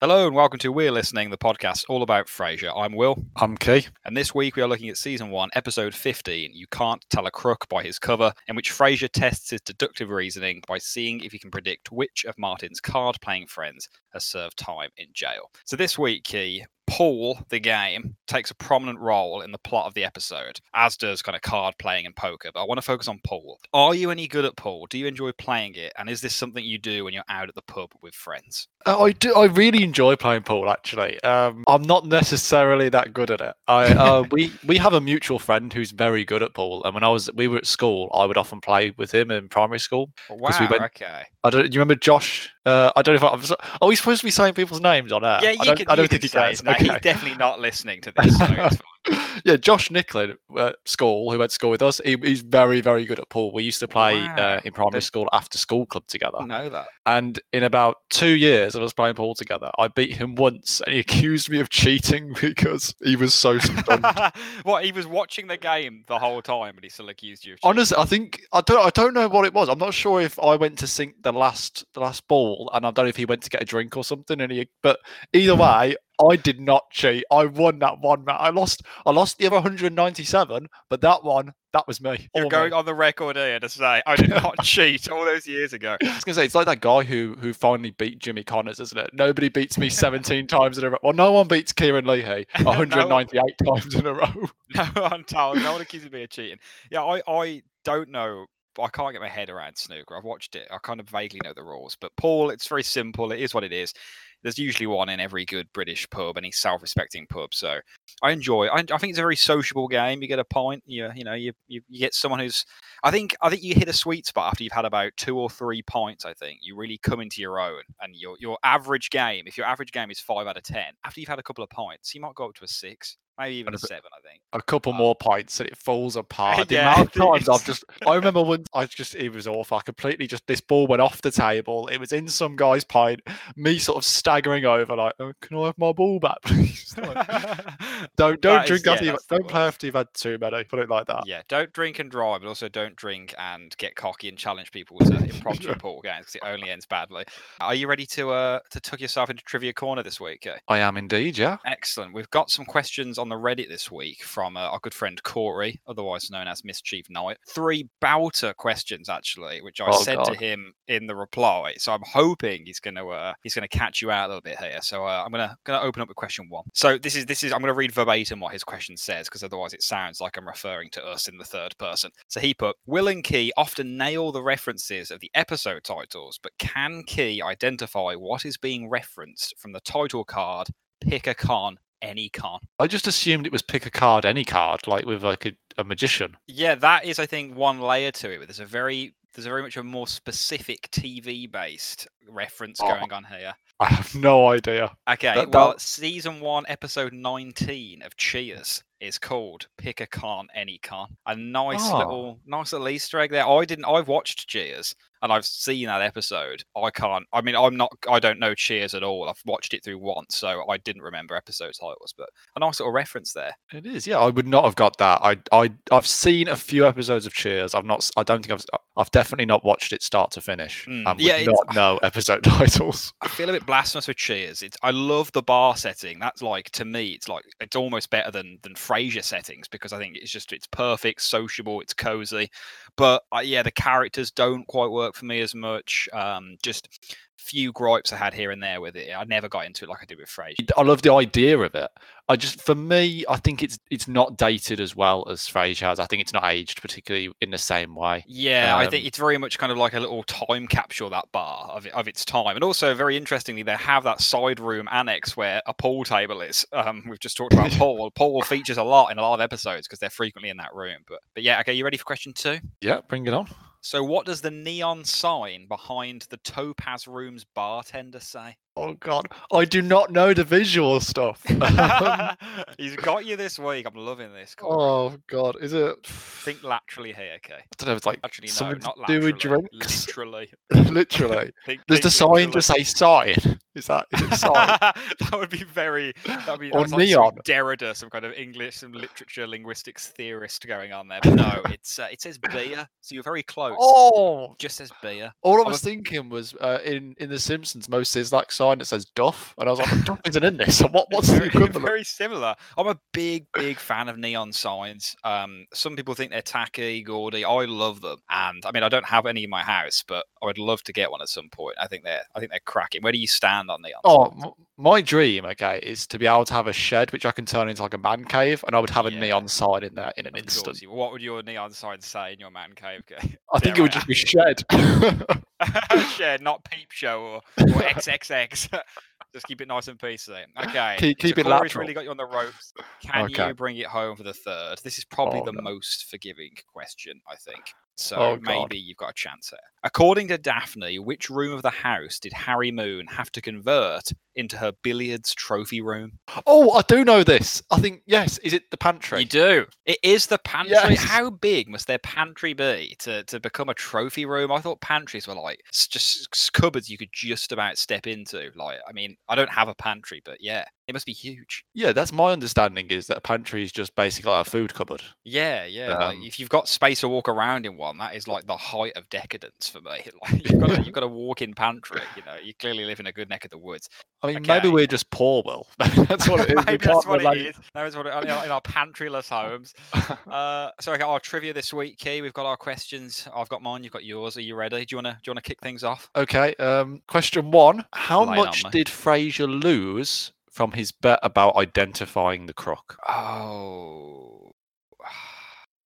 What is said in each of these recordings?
Hello and welcome to We're Listening, the podcast all about Frasier. I'm Will, I'm Key. and this week we are looking at season one, episode 15. You can't tell a crook by his cover, in which Frasier tests his deductive reasoning by seeing if he can predict which of Martin's card-playing friends has served time in jail. So this week, Key, pool, the game, takes a prominent role in the plot of the episode, as does kind of card playing and poker. But I want to focus on pool. Are you any good at pool? Do you enjoy playing it? And is this something you do when you're out at the pub with friends? Uh, I do. I really enjoy playing pool. Actually, um, I'm not necessarily that good at it. I uh, we we have a mutual friend who's very good at pool, and when I was we were at school, I would often play with him in primary school. Wow, we went- okay. I don't. You remember Josh? Uh, I don't know if I, I'm are we supposed to be saying people's names on air? Yeah, I you don't, can, I don't think can he say cares. his name. Okay. He's definitely not listening to this. So. yeah, Josh Nicklin at school, who went to school with us, he, he's very, very good at pool. We used to play Wow. uh, in primary Then- school after school club together. I know that. And in about two years of us playing pool together, I beat him once, and he accused me of cheating because he was so stunned. what he was watching the game the whole time, and he still accused you. Of cheating. Honestly, I think I don't. I don't know what it was. I'm not sure if I went to sink the last the last ball, and I don't know if he went to get a drink or something. And he, but either way, I did not cheat. I won that one match. I lost. I lost the other 197, but that one, that was me. You're all going me. on the record here to say I did not cheat all those years ago. I was gonna say it's like that guy who who finally beat Jimmy Connors, isn't it? Nobody beats me 17 times in a row. Well, no one beats Kieran Leahy No one- 198 times in a row. No one told. No one accuses me of cheating. Yeah, I, I don't know. I can't get my head around snooker. I've watched it. I kind of vaguely know the rules. But pool, it's very simple. It is what it is. There's usually one in every good British pub, any self-respecting pub. So I enjoy. I, I think it's a very sociable game. You get a pint. You you know you, you you get someone who's. I think I think you hit a sweet spot after you've had about two or three pints. I think you really come into your own, and your your average game. If your average game is five out of ten, after you've had a couple of pints, you might go up to a six, maybe even a seven. I think. a couple Uh, more pints and it falls apart. The yeah, amount of times I've just, I remember once I just, it was awful. I completely just, this ball went off the table. It was in some guy's pint. Me sort of staggering over, like, oh, can I have my ball back, please? Like, don't don't That is- drink yeah, after you've, don't play after you've had too many. Put it like that. Yeah, don't drink and drive, but also don't drink and get cocky and challenge people to impromptu Yeah. pool games because it only ends badly. Are you ready to uh to tuck yourself into trivia corner this week? eh? I am indeed, yeah. Excellent. We've got some questions on the Reddit this week from uh, our good friend Corey, otherwise known as Mischief Knight. Three Bouter questions actually, which I Oh, said to him in the reply. So I'm hoping he's going to uh, he's going to catch you out a little bit here. So uh, I'm going to going to open up with question one. So this is this is I'm going to read verbatim what his question says because otherwise it sounds like I'm referring to us in the third person. So he put Will and Key often nail the references of the episode titles, but can Key identify what is being referenced from the title card? Pick a con, any card. I just assumed it was pick a card, any card, like with like a, a magician. Yeah, that is, I think, one layer to it. But there's a very, there's a very much a more specific TV-based reference Oh. going on here. I have no idea. Okay, That- well, that- season one, episode 19 of Cheers is called "Pick a Con, Any Con." A nice Oh. little, nice little Easter egg there. I didn't. I've watched Cheers and I've seen that episode. I can't. I mean, I'm not. I don't know Cheers at all. I've watched it through once, so I didn't remember episode titles. But a nice little reference there. It is, yeah. I would not have got that. I, I, I've seen a few episodes of Cheers. I've not. I don't think I've. I've definitely not watched it start to finish. Mm, and yeah, not know episode titles. I feel a bit blasphemous with Cheers. It's I love the bar setting. That's like to me, it's like it's almost better than than Frasier settings because I think it's just it's perfect, sociable, it's cozy. But uh, yeah, the characters don't quite work for me as much. Um, just few gripes I had here and there with it. I never got into it like I did with Frasier. I love the idea of it. I just, for me, I think it's it's not dated as well as Frasier has. I think it's not aged particularly in the same way. Yeah, I think Um, it's very much kind of like a little time capsule that bar of of its time, and also very interestingly, they have that side room annex where a pool table is. Um, we've just talked about pool. pool features a lot in a lot of episodes because they're frequently in that room. But but yeah, okay, you ready for question two? Yeah, bring it on. So, what does the neon sign behind the Topaz Room's bartender say? Oh God, I do not know the visual stuff. Um, He's got you this week. I'm loving this. Corey. oh God, is it? Think laterally here, okay? I don't know. It's like Actually, no, not to do laterally. with drinks. Literally. Literally. Think- Does the sign literally. just say sign? Is that is it that would be very. That would be Or that's like some neon. Derrida, some kind of English, some literature linguistics theorist going on there. But no, it's uh, it says beer, so you're very close. oh, Just says beer. all I I'm was a- thinking was uh, in in The Simpsons, most is like sign that says Duff, and I was like, Duff isn't in this. So what what's the very, very similar. I'm a big, big fan of neon signs. Um, some people think they're tacky, gaudy. I love them, and I mean, I don't have any in my house, but I would love to get one at some point. I think they're, I think they're cracking. Where do you stand on neon? Oh, m- my dream, okay, is to be able to have a shed which I can turn into like a man cave, and I would have a Yeah. neon sign in there in an Of instant. you- What would your neon sign say in your man cave? I think it would just be shed. shed, not peep show or, or XXX. Just keep it nice and PC. Okay. Keep- keep so it Corey's lateral. really got you on the ropes. Can Okay. you bring it home for the third? This is probably Oh, the no. most forgiving question, I think. So Oh, maybe you've got a chance here. According to Daphne, which room of the house did Harry Moon have to convert into her billiards trophy room? oh, I do know this. I think yes. Is it the pantry? You do. It is the pantry. Yes. How big must their pantry be to, to become a trophy room? I thought pantries were like just cupboards you could just about step into. Like, I mean, I don't have a pantry, but yeah, it must be huge. Yeah, that's my understanding. Is that a pantry is just basically like a food cupboard. Yeah, yeah. like, Um, if you've got space to walk around in one, that is like the height of decadence for me. Like, you've got a, you've got a walk-in pantry. You know, you clearly live in a good neck of the woods. I mean, Okay. maybe we're just poor, Will. that's what it is. maybe that's what it is. That's what it, in our, in our pantryless homes. Uh, so our trivia this week, Key. We've got our questions. I've got mine. You've got yours. Are you ready? Do you wanna do you wanna kick things off? Okay. Um, question one: How Lay it on much did Frasier lose from his bet about identifying the crook? Oh,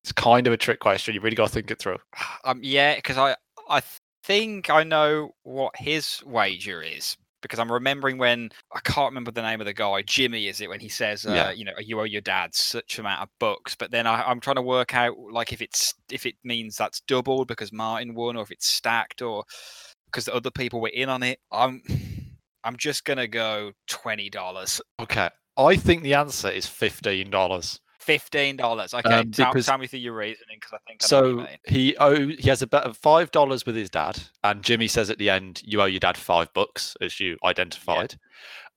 It's kind of a trick question. You really got to think it through. um, yeah, because I I think I know what his wager is. Because I'm remembering when I can't remember the name of the guy, Jimmy, is it? When he says, uh, Yeah. you know, you owe your dad such amount of bucks. But then I, I'm trying to work out like if it's if it means that's doubled because Martin won, or if it's stacked, or because the other people were in on it. I'm I'm just gonna go twenty dollars. Okay. I think the answer is fifteen dollars. Fifteen dollars. Okay, Um, tell, tell me through your reasoning because I think I know what you So he owe he has a bet of five dollars with his dad, and Jimmy says at the end, "You owe your dad five bucks," as you identified.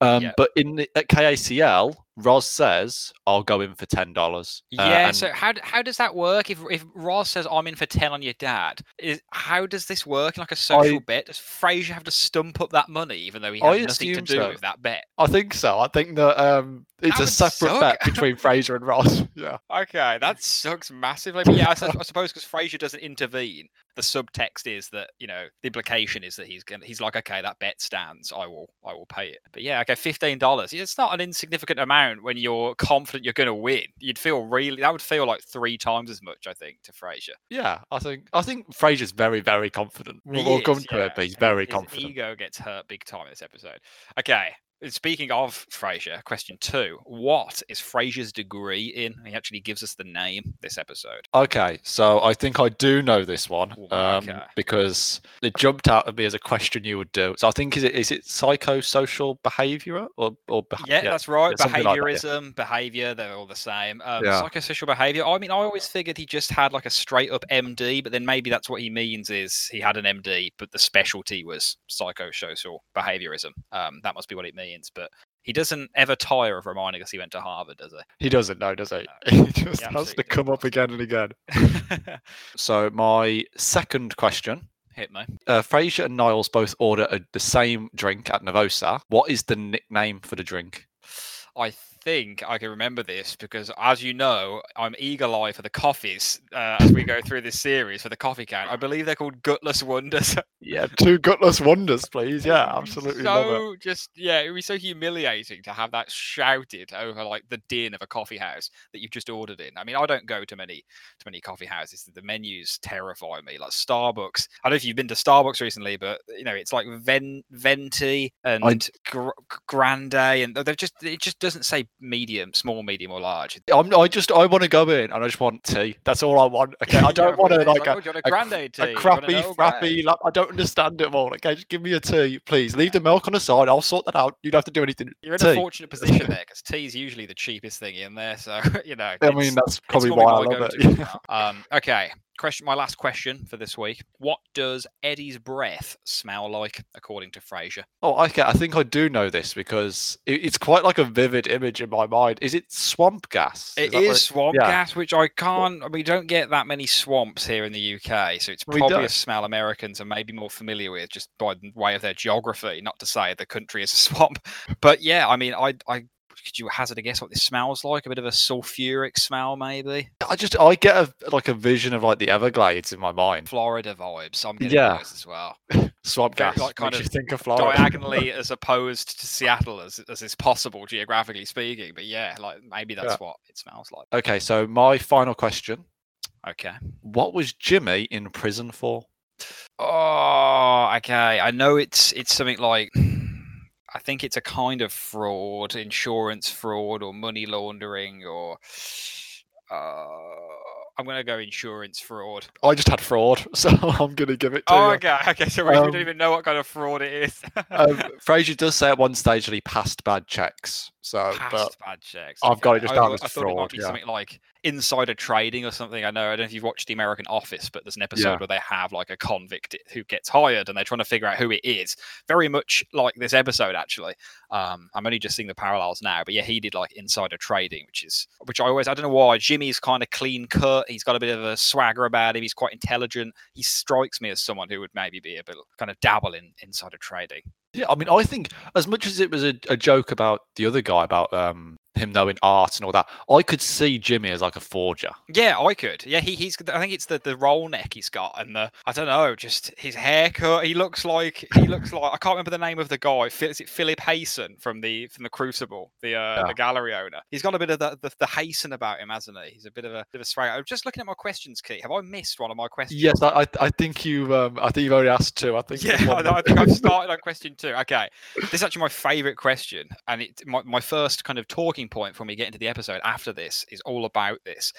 Um, Yeah. But in the, at KACL, Roz says, "I'll go in for ten dollars." Yeah. so how how does that work? If if Roz says I'm in for ten on your dad, is how does this work? Like a social bet? Does Frasier have to stump up that money even though he I has nothing to do so. with that bet? I think so. I think that um, it's That a separate suck. bet between Frasier and Roz. Yeah. Okay, that sucks massively. But yeah, I, I suppose because Frasier doesn't intervene, the subtext is that you know the implication is that he's gonna he's like, okay, that bet stands. I will I will pay it. But yeah, okay, fifteen dollars. It's not an insignificant amount when you're confident you're going to win. You'd feel really that would feel like three times as much, I think, to Frasier. Yeah, I think I think Frasier's very, very confident. He we'll come to yeah. it, but he's very His confident. ego gets hurt big time in this episode. Okay. Speaking of Frasier, question two: What is Frasier's degree in? He actually gives us the name this episode. Okay, so I think I do know this one um, okay. because it jumped out at me as a question you would do. So I think is it is it psychosocial behavior or or beha- Yeah, that's right. yeah, something like that, yeah. Behaviorism, behavior, they're all the same. Um, Yeah. Psychosocial behavior. I mean, I always figured he just had like a straight up MD, but then maybe that's what he means is he had an MD, but the specialty was psychosocial behaviorism. Um, that must be what it means. But he doesn't ever tire of reminding us he went to Harvard, does he He doesn't no, does he? No, He he just has to come up again and again. So my second question: Hit me. uh, Frasier and Niles both order a, the same drink at Nervosa. What is the nickname for the drink? I think I can remember this because, as you know, I'm eagle eye for the coffees uh, as we go through this series for the coffee count. I believe they're called Gutless Wonders. Yeah, two gutless wonders, please. Yeah, absolutely so just yeah, it would be so humiliating to have that shouted over like the din of a coffee house that you've just ordered in. I mean, I don't go to many to many coffee houses. The menus terrify me. Like Starbucks. I don't know if you've been to Starbucks recently, but you know it's like ven, venti and gr- grande, and they've just it just doesn't say medium, small, medium, or large. I'm, I just I want to go in and I just want tea. That's all I want. Okay, I don't want to like a, "Oh, do you want a grande tea? A crappy, frappy. Like, I don't understand it all. Okay, just give me a tea, please. Leave the milk on the side. I'll sort that out. You don't have to do anything. You're in tea. a fortunate position there because tea is usually the cheapest thing in there. So you know. I mean, that's probably probably why I love it. well. Um, okay, question. My last question for this week: What does Eddie's breath smell like, according to Frasier? Oh, okay. I think I do know this because it, it's quite like a vivid image in my mind. Is it swamp gas? It that what is swamp yeah. gas, which I can't. We don't get that many swamps here in the UK, so it's probably a smell Americans are maybe more familiar with just by way of their geography. Not to say the country is a swamp, but yeah, I mean, I, I could you hazard a guess what this smells like? A bit of a sulfuric smell, maybe. I just I get a like a vision of like the Everglades in my mind. Florida vibes. I'm getting Yeah. those as well. Swamp gas like, kind makes you of think of Florida. Diagonally as opposed to Seattle as, as is possible geographically speaking. But yeah, like maybe that's Yeah. what it smells like. Okay, so my final question: Okay. What was Jimmy in prison for? Oh, okay. I know it's it's something like I think it's a kind of fraud, insurance fraud, or money laundering, or uh, I'm gonna go insurance fraud. I just had fraud, so I'm gonna give it to Oh, you. okay. Okay. So we, Um, don't even know what kind of fraud it is. Um, Frasier does say at one stage that he passed bad checks. So, but bad checks. I've got it just down as I thought it might fraud, be yeah. something like insider trading or something. I know. I don't know if you've watched The American Office, but there's an episode Yeah. where they have like a convict who gets hired and they're trying to figure out who it is. Very much like this episode, actually. Um, I'm only just seeing the parallels now, but yeah, he did like insider trading, which is which I always I don't know why. Jimmy's kind of clean cut. He's got a bit of a swagger about him. He's quite intelligent. He strikes me as someone who would maybe be a bit kind of dabble in insider trading. yeah, I mean, I think as much as it was a, a joke about the other guy about um, him knowing art and all that, I could see Jimmy as like a forger. Yeah, I could. Yeah, he, he's. I think it's the, the roll neck he's got, and the I don't know, just his haircut. He looks like he looks like I can't remember the name of the guy. Is it Philip Hayson from the from the Crucible, the uh, Yeah. the gallery owner? He's got a bit of the, the the Hayson about him, hasn't he? He's a bit of a bit of a swag. I'm just looking at my questions, Keith. Have I missed one of my questions? Yes, I, I, think you. Um, I think you've already asked two. I think. Yeah, I, I think I've started on question two. Okay, this is actually my favourite question, and it my, my first kind of talking point when we get into the episode after this is all about this.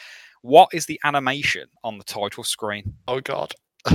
What is the animation on the title screen? oh God.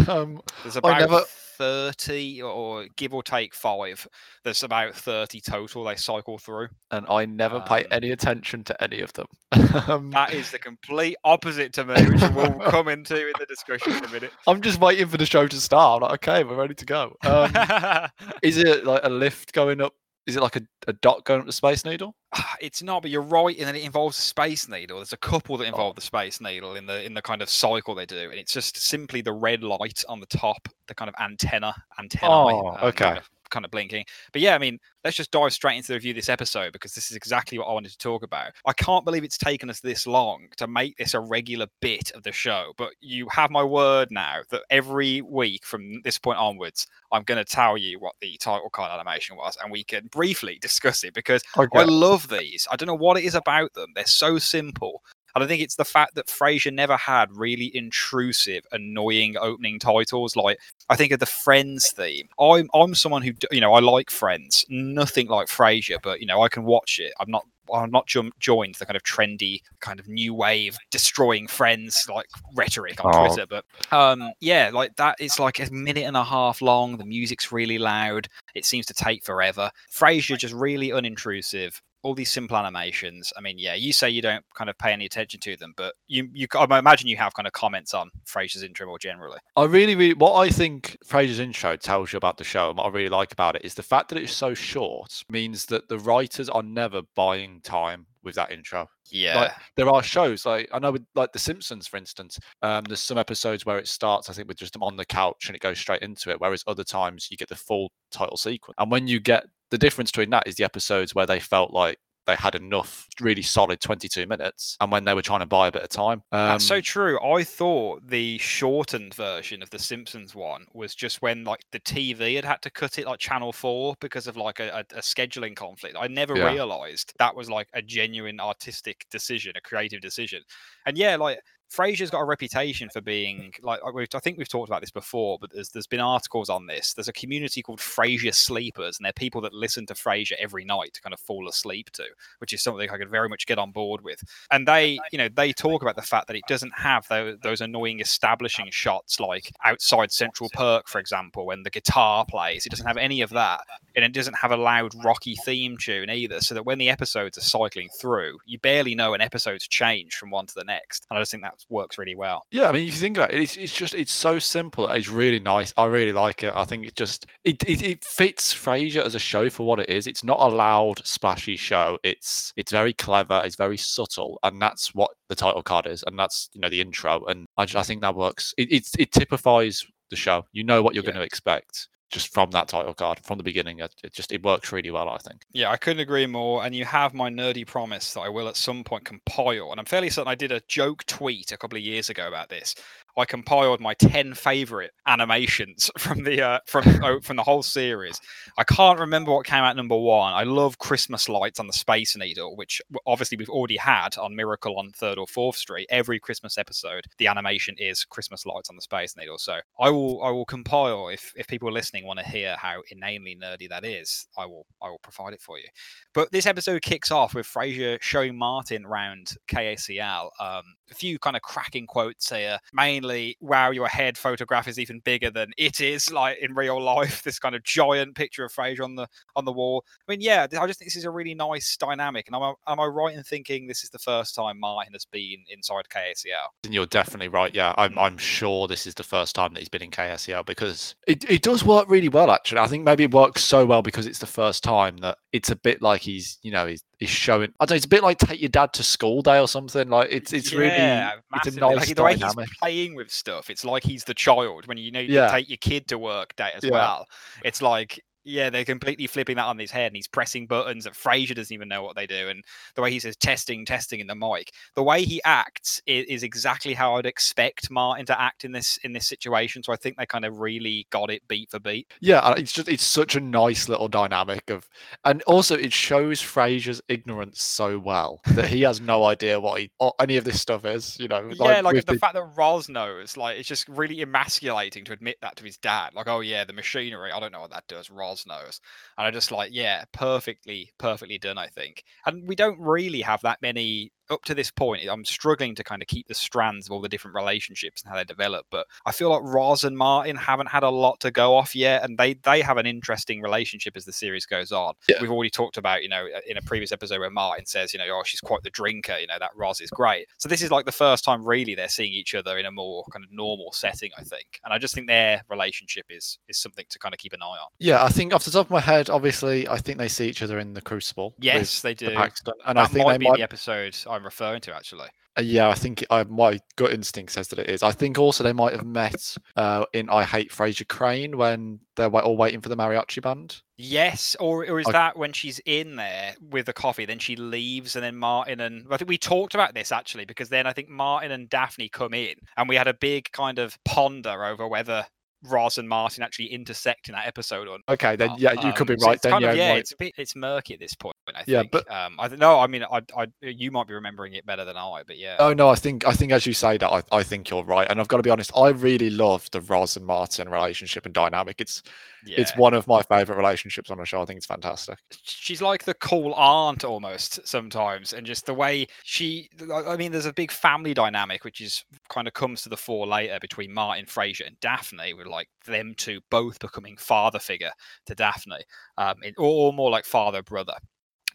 Um, There's about never- 30 or give or take five. There's about 30 total they cycle through. and I never pay Um, any attention to any of them. um, That is the complete opposite to me, which we'll come into in the discussion in a minute. I'm just waiting for the show to start. I'm like, okay, we're ready to go. Um, is it like a lift going up? Is it like a, a dot going up the Space Needle? Ah, it's not, but you're right, and then it involves a space needle. There's a couple Oh. that involve the space needle in the in the kind of cycle they do, and it's just simply the red light on the top, the kind of antenna antenna, Oh, okay. kind of, kind of blinking. But yeah, I mean, let's just dive straight into the review of this episode because this is exactly what I wanted to talk about. I can't believe it's taken us this long to make this a regular bit of the show, but you have my word now that every week from this point onwards, I'm going to tell you what the title card animation was, and we can briefly discuss it because I love these. I don't know what it is about them. They're so simple. And I think it's the fact that Frasier never had really intrusive, annoying opening titles. Like I think of the Friends theme. I'm I'm someone who you know I like Friends. Nothing like Frasier, but you know I can watch it. I'm not I'm not jum- joined the kind of trendy, kind of new wave, destroying Friends like rhetoric on Oh. Twitter. But um, yeah, like that. It's like a minute and a half long. The music's really loud. It seems to take forever. Frasier just really unintrusive. All these simple animations. I mean, yeah, you say you don't kind of pay any attention to them, but you, you, I imagine you have kind of comments on Frasier's intro more generally. I really, really, what I think Frasier's intro tells you about the show and what I really like about it is the fact that it's so short means that the writers are never buying time with that intro. Yeah, There are shows like I know with like The Simpsons, for instance. Um, there's some episodes where it starts, I think, with just them on the couch and it goes straight into it, whereas other times you get the full title sequence. And when you get the difference between that is the episodes where they felt like they had enough really solid 22 minutes and when they were trying to buy a bit of time. Um, That's so true. I thought the shortened version of the Simpsons one was just when like the TV had had to cut it like Channel Four because of like a, a, a scheduling conflict. I never Yeah. realized that was like a genuine artistic decision, a creative decision. And yeah, like Frasier's got a reputation for being like I- think we've talked about this before, but there's there's been articles on this. There's a community called Frasier sleepers, and they're people that listen to Frasier every night to kind of fall asleep to, which is something I could very much get on board with. And they you know they talk about the fact that it doesn't have those, those annoying establishing shots like outside central perk for example when the guitar plays. It doesn't have any of that and it doesn't have a loud rocky theme tune either so that when the episodes are cycling through you barely know an episode's changed from one to the next. And i just think that works really well. Yeah, I mean, if you think about it, it's, it's just it's so simple. It's really nice. I really like it. I think it just it, it it fits Frasier as a show for what it is. It's not a loud, splashy show. It's it's very clever. It's very subtle, and that's what the title card is, and that's you know the intro. And I, I think that works. It, it it typifies the show. You know what you're Yeah. going to expect just from that title card from the beginning. It, just it works really well. I think. Yeah, I couldn't agree more. And you have my nerdy promise that I will at some point compile. And I'm fairly certain I did a joke tweet a couple of years ago about this. I compiled my ten favorite animations from the uh, from oh, from the whole series. I can't remember what came out number one. I love Christmas lights on the Space Needle, which obviously we've already had on Miracle on Third or Fourth Street. Every Christmas episode, the animation is Christmas lights on the Space Needle. So I will I will compile if if people listening want to hear how inanely nerdy that is. I will I will provide it for you. But this episode kicks off with Frasier showing Martin round KACL. Um, a few kind of cracking quotes here. Mainly, wow, your head photograph is even bigger than it is, like in real life. This kind of giant picture of Frasier on the on the wall. I mean, yeah, I just think this is a really nice dynamic. And am I, am I right in thinking this is the first time Martin has been inside KACL? And you're definitely right. Yeah, I'm. I'm sure this is the first time that he's been in KACL because it, it does work really well, actually. I think maybe it works so well because it's the first time that it's a bit like he's, you know, he's, he's showing. I don't know, it's a bit like Take Your Dad to School Day or something. Like, it's it's really, Yeah, it's a massively. nice like the way dynamic. he's playing with stuff. It's like he's the child when you know you Yeah. take your kid to work day as Yeah. well. It's like yeah, they're completely flipping that on his head, and he's pressing buttons that Frasier doesn't even know what they do, and the way he says testing, testing in the mic, the way he acts is, is exactly how I'd expect Martin to act in this in this situation. So I think they kind of really got it beat for beat. Yeah, it's just it's such a nice little dynamic of, and also it shows Frasier's ignorance so well that he has no idea what he, or any of this stuff is. You know, yeah, like the the- fact that Roz knows, like it's just really emasculating to admit that to his dad. Like, oh yeah, the machinery, I don't know what that does. Roz knows, and I just like, yeah, perfectly, perfectly done. I think, and we don't really have that many up to this point. I'm struggling to kind of keep the strands of all the different relationships and how they develop, but I feel like Roz and Martin haven't had a lot to go off yet, and they they have an interesting relationship as the series goes on. Yeah. We've already talked about, you know, in a previous episode where Martin says, you know, oh, she's quite the drinker, you know, that Roz is great. So this is like the first time really they're seeing each other in a more kind of normal setting, I think. And I just think their relationship is is something to kind of keep an eye on. Yeah, I think off the top of my head, obviously, I think they see each other in the Crucible. Yes, they do. Paxton, and that I think might they be might. the episode I'm referring to actually. uh, yeah, I think I, my gut instinct says that it is. I think also they might have met uh, in I Hate Frasier Crane when they're all waiting for the mariachi band. Yes, or or is I- that when she's in there with the coffee, then she leaves, and then Martin and I think we talked about this actually because then I think Martin and Daphne come in, and we had a big kind of ponder over whether Roz and Martin actually intersect in that episode or Okay, then yeah, you could be Um, so right. it's Then kind yeah, of, yeah, it's a bit it's murky at this point. I Yeah, think. but- um, I don't know. I mean, I, I, you might be remembering it better than I, but yeah. Oh no, I think I think as you say that, I, I think you're right. And I've got to be honest, I really love the Roz and Martin relationship and dynamic. It's yeah. it's one of my favorite relationships on the show. I think it's fantastic. she's like the cool aunt almost sometimes and just the way she i I mean there's a big family dynamic which is kind of comes to the fore later between martin frasier and daphne with like them two both becoming father figure to daphne um in, or, or more like father brother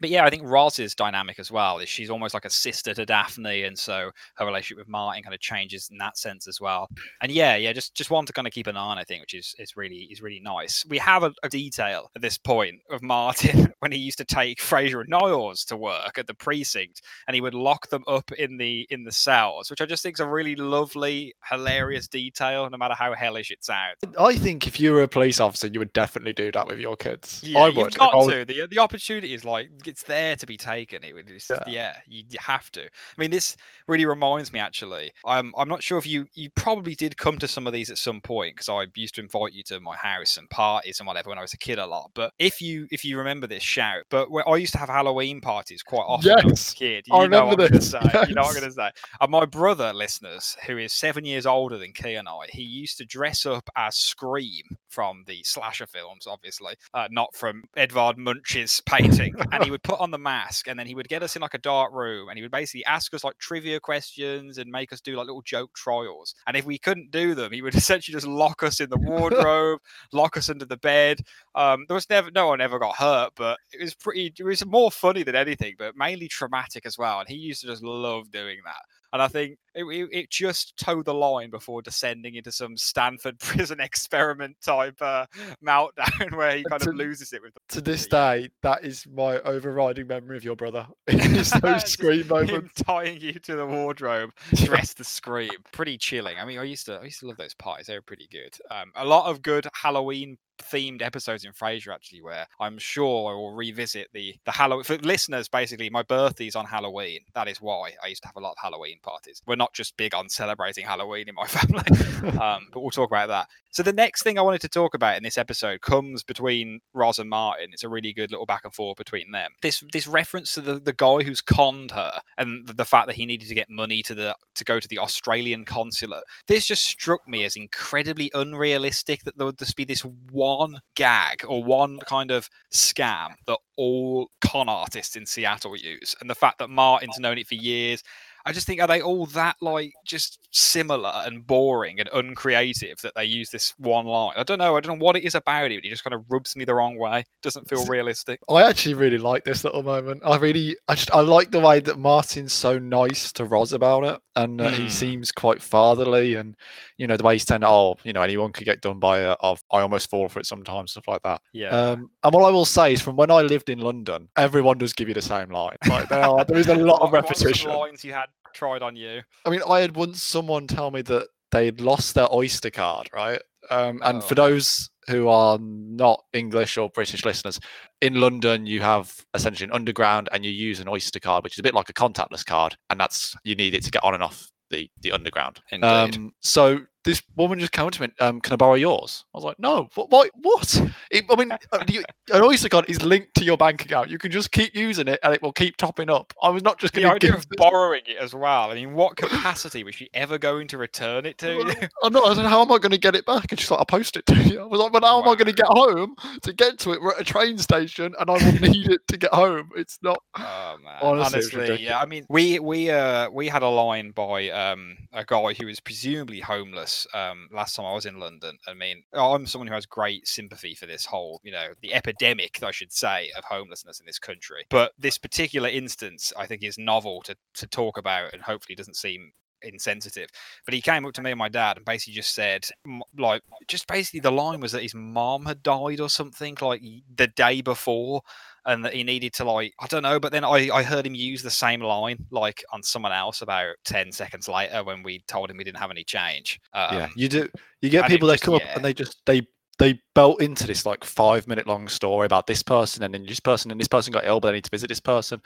but yeah, I think Roz's dynamic as well is she's almost like a sister to Daphne, and so her relationship with Martin kind of changes in that sense as well. And yeah, yeah, just just one to kind of keep an eye on, I think, which is is really is really nice. We have a, a detail at this point of Martin when he used to take Frasier and Niles to work at the precinct, and he would lock them up in the in the cells, which I just think is a really lovely, hilarious detail, no matter how hellish it sounds. I think if you were a police officer, you would definitely do that with your kids. Yeah, I you've would. got I was- to. The the opportunity is like it's there to be taken. It would just, Yeah. yeah, you, you have to. I mean, this really reminds me actually. I'm I'm not sure if you you probably did come to some of these at some point because I used to invite you to my house and parties and whatever when I was a kid a lot. But if you if you remember this, shout. But I used to have Halloween parties quite often when I was Yes, a kid. I You know what remember I'm gonna this, say. You know what I'm gonna say. And my brother, listeners, who is seven years older than Key and I, he used to dress up as Scream from the slasher films, obviously, uh, not from Edvard Munch's painting. and he would put on the mask, and then he would get us in like a dark room, and he would basically ask us like trivia questions and make us do like little joke trials. And if we couldn't do them, he would essentially just lock us in the wardrobe, lock us under the bed. Um, there was never no one ever got hurt, but it was pretty. It was more funny than anything, but mainly traumatic as well. And he used to just love doing that. And I think it, it, it just towed the line before descending into some Stanford prison experiment type uh, meltdown where he kind To- of loses it with the To this day, that is my overriding memory of your brother. It's those scream moments. tying you to the wardrobe, dressed to scream. Pretty chilling. I mean, I used to I used to love those parties. They were pretty good. Um, a lot of good Halloween themed episodes in Frasier actually, where I'm sure I will revisit the the Halloween for listeners. Basically, my birthday's on Halloween. That is why I used to have a lot of Halloween parties. We're not just big on celebrating Halloween in my family, um, but we'll talk about that. So the next thing I wanted to talk about in this episode comes between Roz and Martin. It's a really good little back and forth between them. This this reference to the, the guy who's conned her and the, the fact that he needed to get money to the to go to the Australian consulate. This just struck me as incredibly unrealistic that there would just be this one gag or one kind of scam that all con artists in Seattle use. And the fact that Martin's known it for years. I just think are they all that like just similar and boring and uncreative that they use this one line? I don't know. I don't know what it is about it. It just kind of rubs me the wrong way. Doesn't feel realistic. I actually really like this little moment. I really, I just, I like the way that Martin's so nice to Roz about it, and uh, he Mm. seems quite fatherly, and you know the way he's saying, "Oh, you know, anyone could get done by it. I've, I almost fall for it sometimes, stuff like that." Yeah. Um, and what I will say is, from when I lived in London, everyone does give you the same line. Like there, are, there is a lot of repetition. lines you had tried on you. I mean, I had once someone tell me that they'd lost their Oyster card, right? Um, and for Oh. those who are not English or British listeners, in London you have essentially an underground, and you use an Oyster card, which is a bit like a contactless card, and that's you need it to get on and off the the underground. Indeed. Um, so this woman just came up to me, um, "Can I borrow yours?" I was like, "No, what? What? what? It, I mean, uh, you, an Oyster card is linked to your bank account. You can just keep using it, and it will keep topping up. I was not just going to give of borrowing it as well. I mean, what capacity was she ever going to return it to? Well, I'm not. I said, how am I going to get it back? And she's like, I'll post it to you. I was like, but how am I going to get home to get to it? We're at a train station, and I will need it to get home. It's not. Oh man, Honestly, honestly, yeah. I mean, we we uh we had a line by um a guy who was presumably homeless um last time I was in London. I mean, I'm someone who has great sympathy for this whole, you know, the epidemic, I should say, of homelessness in this country. But this particular instance, I think, is novel to to talk about, and hopefully doesn't seem insensitive. But he came up to me and my dad and basically just said, like, just basically the line was that his mom had died or something like the day before and that he needed to like I don't know, but then I, I heard him use the same line like on someone else about ten seconds later when we told him we didn't have any change. Um, yeah, you do. You get people that just- come up and they just they they belt into this like five minute long story about this person and then this person and this person got ill, but they need to visit this person,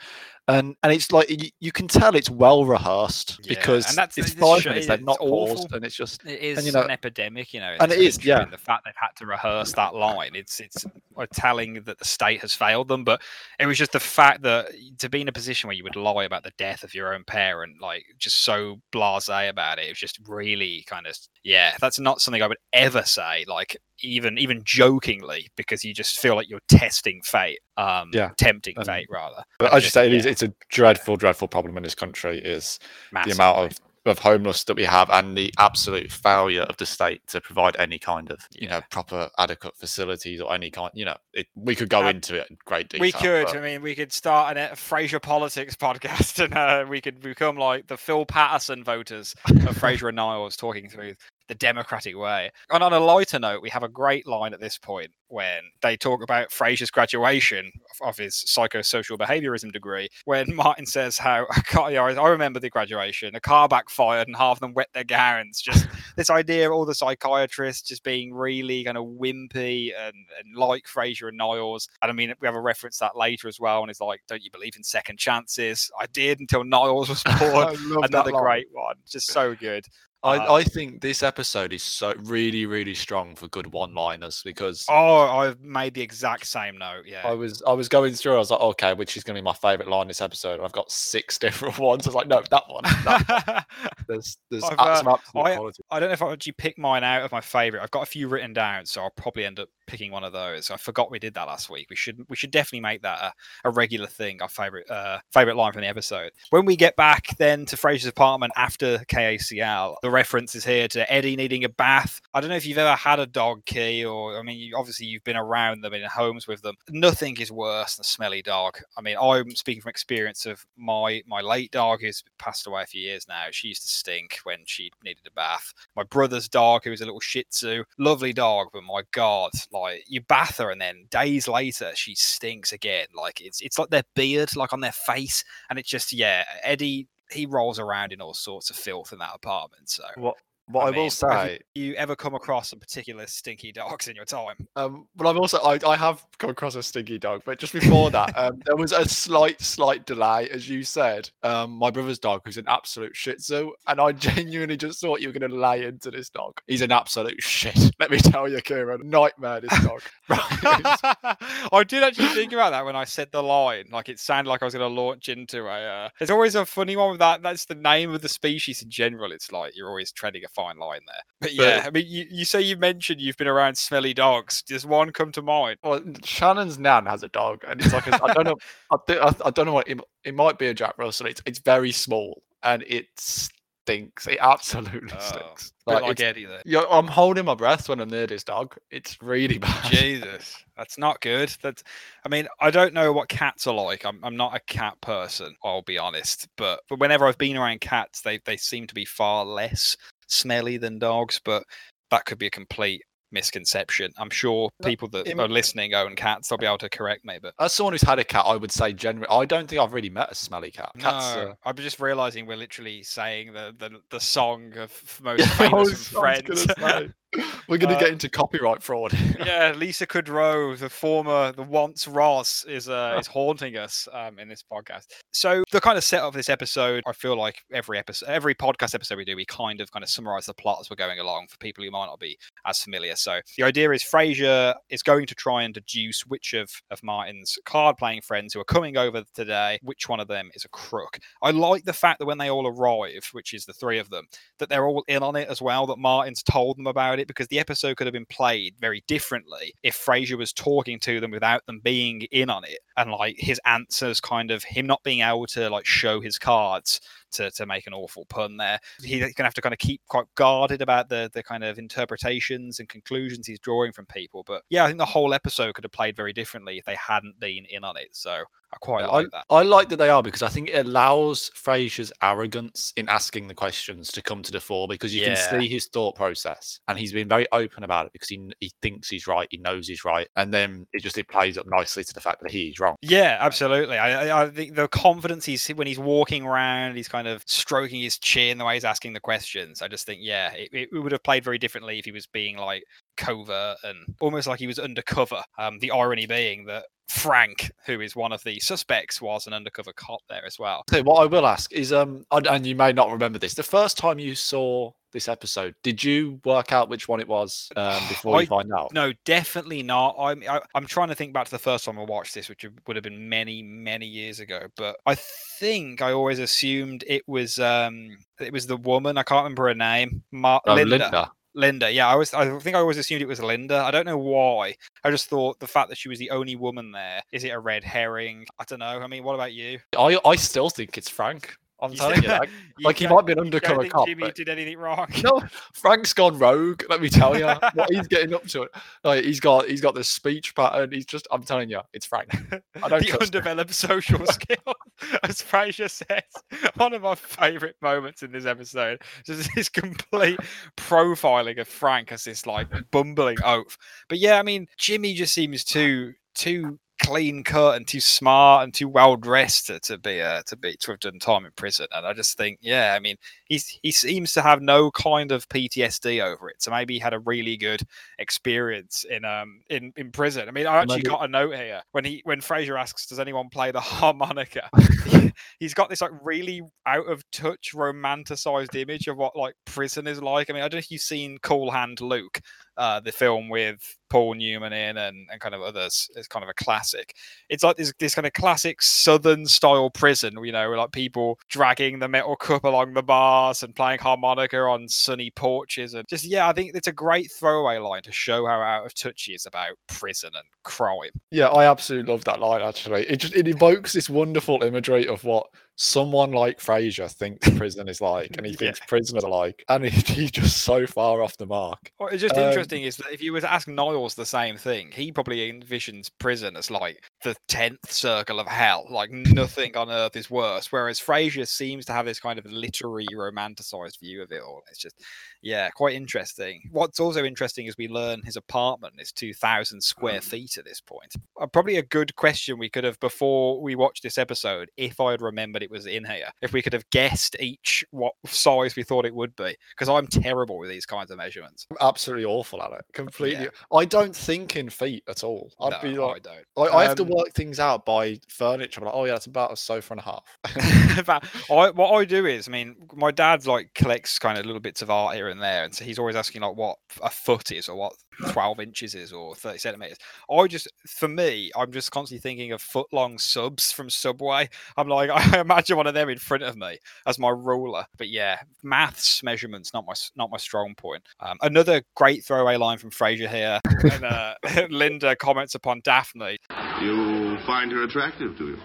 and and it's like you, you can tell it's well rehearsed Yeah, because and that's- it's five sh- minutes. They've it's not awful. paused, and it's just It is you know- an epidemic, you know, and it is, yeah. and the fact they've had to rehearse that line, it's it's telling that the state has failed them. But it was just the fact that to be in a position where you would lie about the death of your own parent, like just so blasé about it, it was just really kind of yeah. That's not something I would ever say, like even even jokingly, because you just feel like you're testing fate, um, Yeah, tempting and- fate rather. But as you just- say, it is, yeah, it's a dreadful, dreadful problem in this country. Is the amount of, of homeless that we have and the absolute failure of the state to provide any kind of you know proper adequate facilities or any kind you know it, we could go Um, into it in great detail We could. but- I mean, we could start an Frasier politics podcast, and uh, we could become like the Phil Patterson voters of frasier and Niles talking through the democratic way. And on a lighter note, we have a great line at this point when they talk about Frasier's graduation of- of his psychosocial behaviorism degree. When Martin says how I, I remember the graduation, a car backfired and half of them wet their gowns. Just this idea of all the psychiatrists just being really kind of wimpy and, and like Frasier and Niles. And I mean, we have a reference to that later as well. And it's like, don't you believe in second chances? I did until Niles was born. I love that Another great one. Just so good. I, Uh, I think this episode is so really really strong for good one liners because Oh, I've made the exact same note. Yeah. I was I was going through I was like okay which is going to be my favorite line this episode I've got six different ones I was like no that one that, there's there's I've, uh, some absolute I- quality I don't know if I actually pick mine out of my favorite. I've got a few written down, so I'll probably end up picking one of those. I forgot we did that last week. We should we should definitely make that a, a regular thing. Our favorite uh, favorite line from the episode. When we get back then to Frasier's apartment after KACL, references here to Eddie needing a bath. I don't know if you've ever had a dog key, or I mean, you, obviously you've been around them in homes with them. Nothing is worse than a smelly dog. I mean, I'm speaking from experience of my my late dog who's passed away a few years now. She used to stink when she needed a bath. My brother's dog, who was a little Shih Tzu, lovely dog, but my God, like you bath her and then days later she stinks again. Like it's it's like their beard, like on their face, and it's just yeah. Eddie he rolls around in all sorts of filth in that apartment. So What what I, mean, will say, you ever come across some particular stinky dogs in your time? um, but I'm also I, I have come across a stinky dog, but just before that, um, there was a slight slight delay, as you said. Um, my brother's dog, who's an absolute Shih Tzu, and I genuinely just thought you were going to lay into this dog. He's an absolute shit. Let me tell you, Kieran, nightmare. This dog. I did actually think about that when I said the line. Like it sounded like I was going to launch into a. Uh... There's always a funny one with that. That's the name of the species in general. It's like you're always treading a fine line there. But yeah, I mean, you, you say you mentioned you've been around smelly dogs. Does one come to mind? Well, Shannon's nan has a dog, and it's like a, I don't know. I, thi- I, I don't know what it, it might be a Jack Russell. It's it's very small and it stinks. It absolutely Oh, stinks. Like, like Eddie there. yeah, I'm holding my breath when I'm near this dog. It's really bad. Jesus, that's not good. That's, I mean, I don't know what cats are like. I'm, I'm not a cat person. I'll be honest, but but whenever I've been around cats, they they seem to be far less smelly than dogs. But that could be a complete misconception. I'm sure people that are listening own cats. They'll be able to correct me. But As someone who's had a cat, I would say generally, I don't think I've really met a smelly cat. Cats, no, I'm just realizing we're literally saying the the, the song of most famous was- from I was Friends. we're going to Uh, get into copyright fraud. yeah, Lisa Kudrow, the former, the once Ross, is uh, is haunting us um, in this podcast. So the kind of setup of this episode, I feel like every episode, every podcast episode we do, we kind of kind of summarize the plot as we're going along for people who might not be as familiar. So the idea is Frasier is going to try and deduce which of of Martin's card playing friends who are coming over today, which one of them is a crook. I like the fact that when they all arrive, which is the three of them, that they're all in on it as well. That Martin's told them about because the episode could have been played very differently if Frasier was talking to them without them being in on it, and like his answers, kind of him not being able to like show his cards to, to make an awful pun there. He's gonna have to kind of keep quite guarded about the the kind of interpretations and conclusions he's drawing from people. But yeah, I think the whole episode could have played very differently if they hadn't been in on it. So I quite I, like that. I like that they are because I think it allows Frasier's arrogance in asking the questions to come to the fore because you Yeah. can see his thought process and he's been very open about it because he he thinks he's right, he knows he's right, and then it just it plays up nicely to the fact that he's wrong. Yeah, absolutely. I, I- I think the confidence he's when he's walking around, he's kind of stroking his chin the way he's asking the questions. I just think, yeah, it, it would have played very differently if he was being like covert and almost like he was undercover. Um, the irony being that Frank, who is one of the suspects, was an undercover cop there as well. So what I will ask is, um, and- and you may not remember this, the first time you saw this episode, did you work out which one it was um, before I- you find out? No, definitely not. I'm I, I'm trying to think back to the first time I watched this, which would have been many many years ago. But I think I always assumed it was um it was the woman. I can't remember her name. Mar- Oh, Linda. Linda. Linda. Yeah, I was. I think I always assumed it was Linda. I don't know why. I just thought the fact that she was the only woman there is it a red herring? I don't know. I mean, what about you? I, I still think it's Frank. I'm telling you, like, like he might be an undercover cop. Jimmy but- did anything wrong. No, Frank's gone rogue. Let me tell you, what he's getting up to. it. Like he's got, he's got the speech pattern. He's just, I'm telling you, it's Frank. I don't the him. undeveloped social skill, as Frasier says. One of my favourite moments in this episode is this complete profiling of Frank as this like bumbling oaf. But yeah, I mean, Jimmy just seems too too clean cut and too smart and too well dressed to, to be uh, to be to have done time in prison. And I just think, yeah, I mean, he's he seems to have no kind of PTSD over it. So maybe he had a really good experience in um in in prison. I mean, I actually Maybe- got a note here when he when Frasier asks, "Does anyone play the harmonica?" He's got this like really out of touch, romanticized image of what like prison is like. I mean, I don't know if you've seen Cool Hand Luke, uh, the film with Paul Newman in and, and kind of others. It's kind of a classic. It's like this this kind of classic Southern style prison, you know, like people dragging the metal cup along the bars and playing harmonica on sunny porches, and just yeah, I think it's a great throwaway line to show how out of touch he is about prison and crime. Yeah, I absolutely love that line. Actually, it just it evokes this wonderful imagery of what someone like Frasier thinks prison is like, and he Yeah. thinks prisoners are like, and he, he's just so far off the mark. Well, it's just Um, interesting is that if you were to ask Niles the same thing, he probably envisions prison as like the tenth circle of hell. Like nothing on earth is worse. Whereas Frasier seems to have this kind of literary, romanticized view of it all. It's just, yeah, quite interesting. What's also interesting is we learn his apartment is two thousand square feet at this point. Uh, probably a good question we could have before we watched this episode, if I had remembered it was in here, if we could have guessed each what size we thought it would be, because I'm terrible with these kinds of measurements. I'm absolutely awful at it. Completely. I don't think in feet at all. I'd no, be I don't. I, I have to Um, work things out by furniture. I'm like, oh yeah, that's about a sofa and a half. I, what I do is, I mean, my dad's like collects kind of little bits of art here and there, and so he's always asking like what a foot is or what twelve inches is or thirty centimeters. I just, for me, I'm just constantly thinking of foot long subs from Subway. I'm like, I imagine one of them in front of me as my ruler. But yeah, maths measurements not my not my strong point. Um, another great throwaway line from Frasier here, and uh, Linda comments upon Daphne. You find her attractive, do you?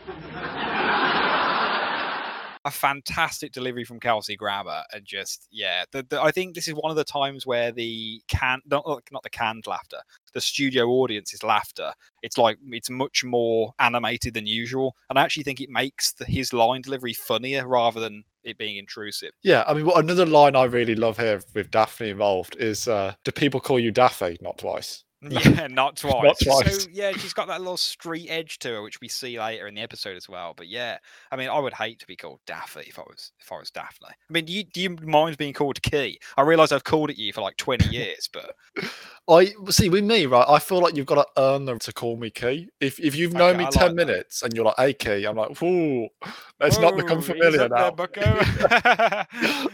A fantastic delivery from Kelsey Grammer, and just yeah, the, the, I think this is one of the times where the can not not the canned laughter, the studio audience's laughter. It's like it's much more animated than usual, and I actually think it makes the, his line delivery funnier rather than it being intrusive. Yeah, I mean, another line I really love here with Daphne involved is, uh, "Do people call you Daffy?" Not twice. Yeah, not twice. twice. So yeah, she's got that little street edge to her, which we see later in the episode as well. But yeah, I mean, I would hate to be called Daffy if I was if I was Daphne. I mean, do you, do you mind being called Key? I realise I've called it you for like twenty years, but I see with me, right? I feel like you've got to earn them to call me Key. If if you've known me ten that. minutes and you're like, "Hey Key," I'm like, "Ooh, let's not become familiar there, now."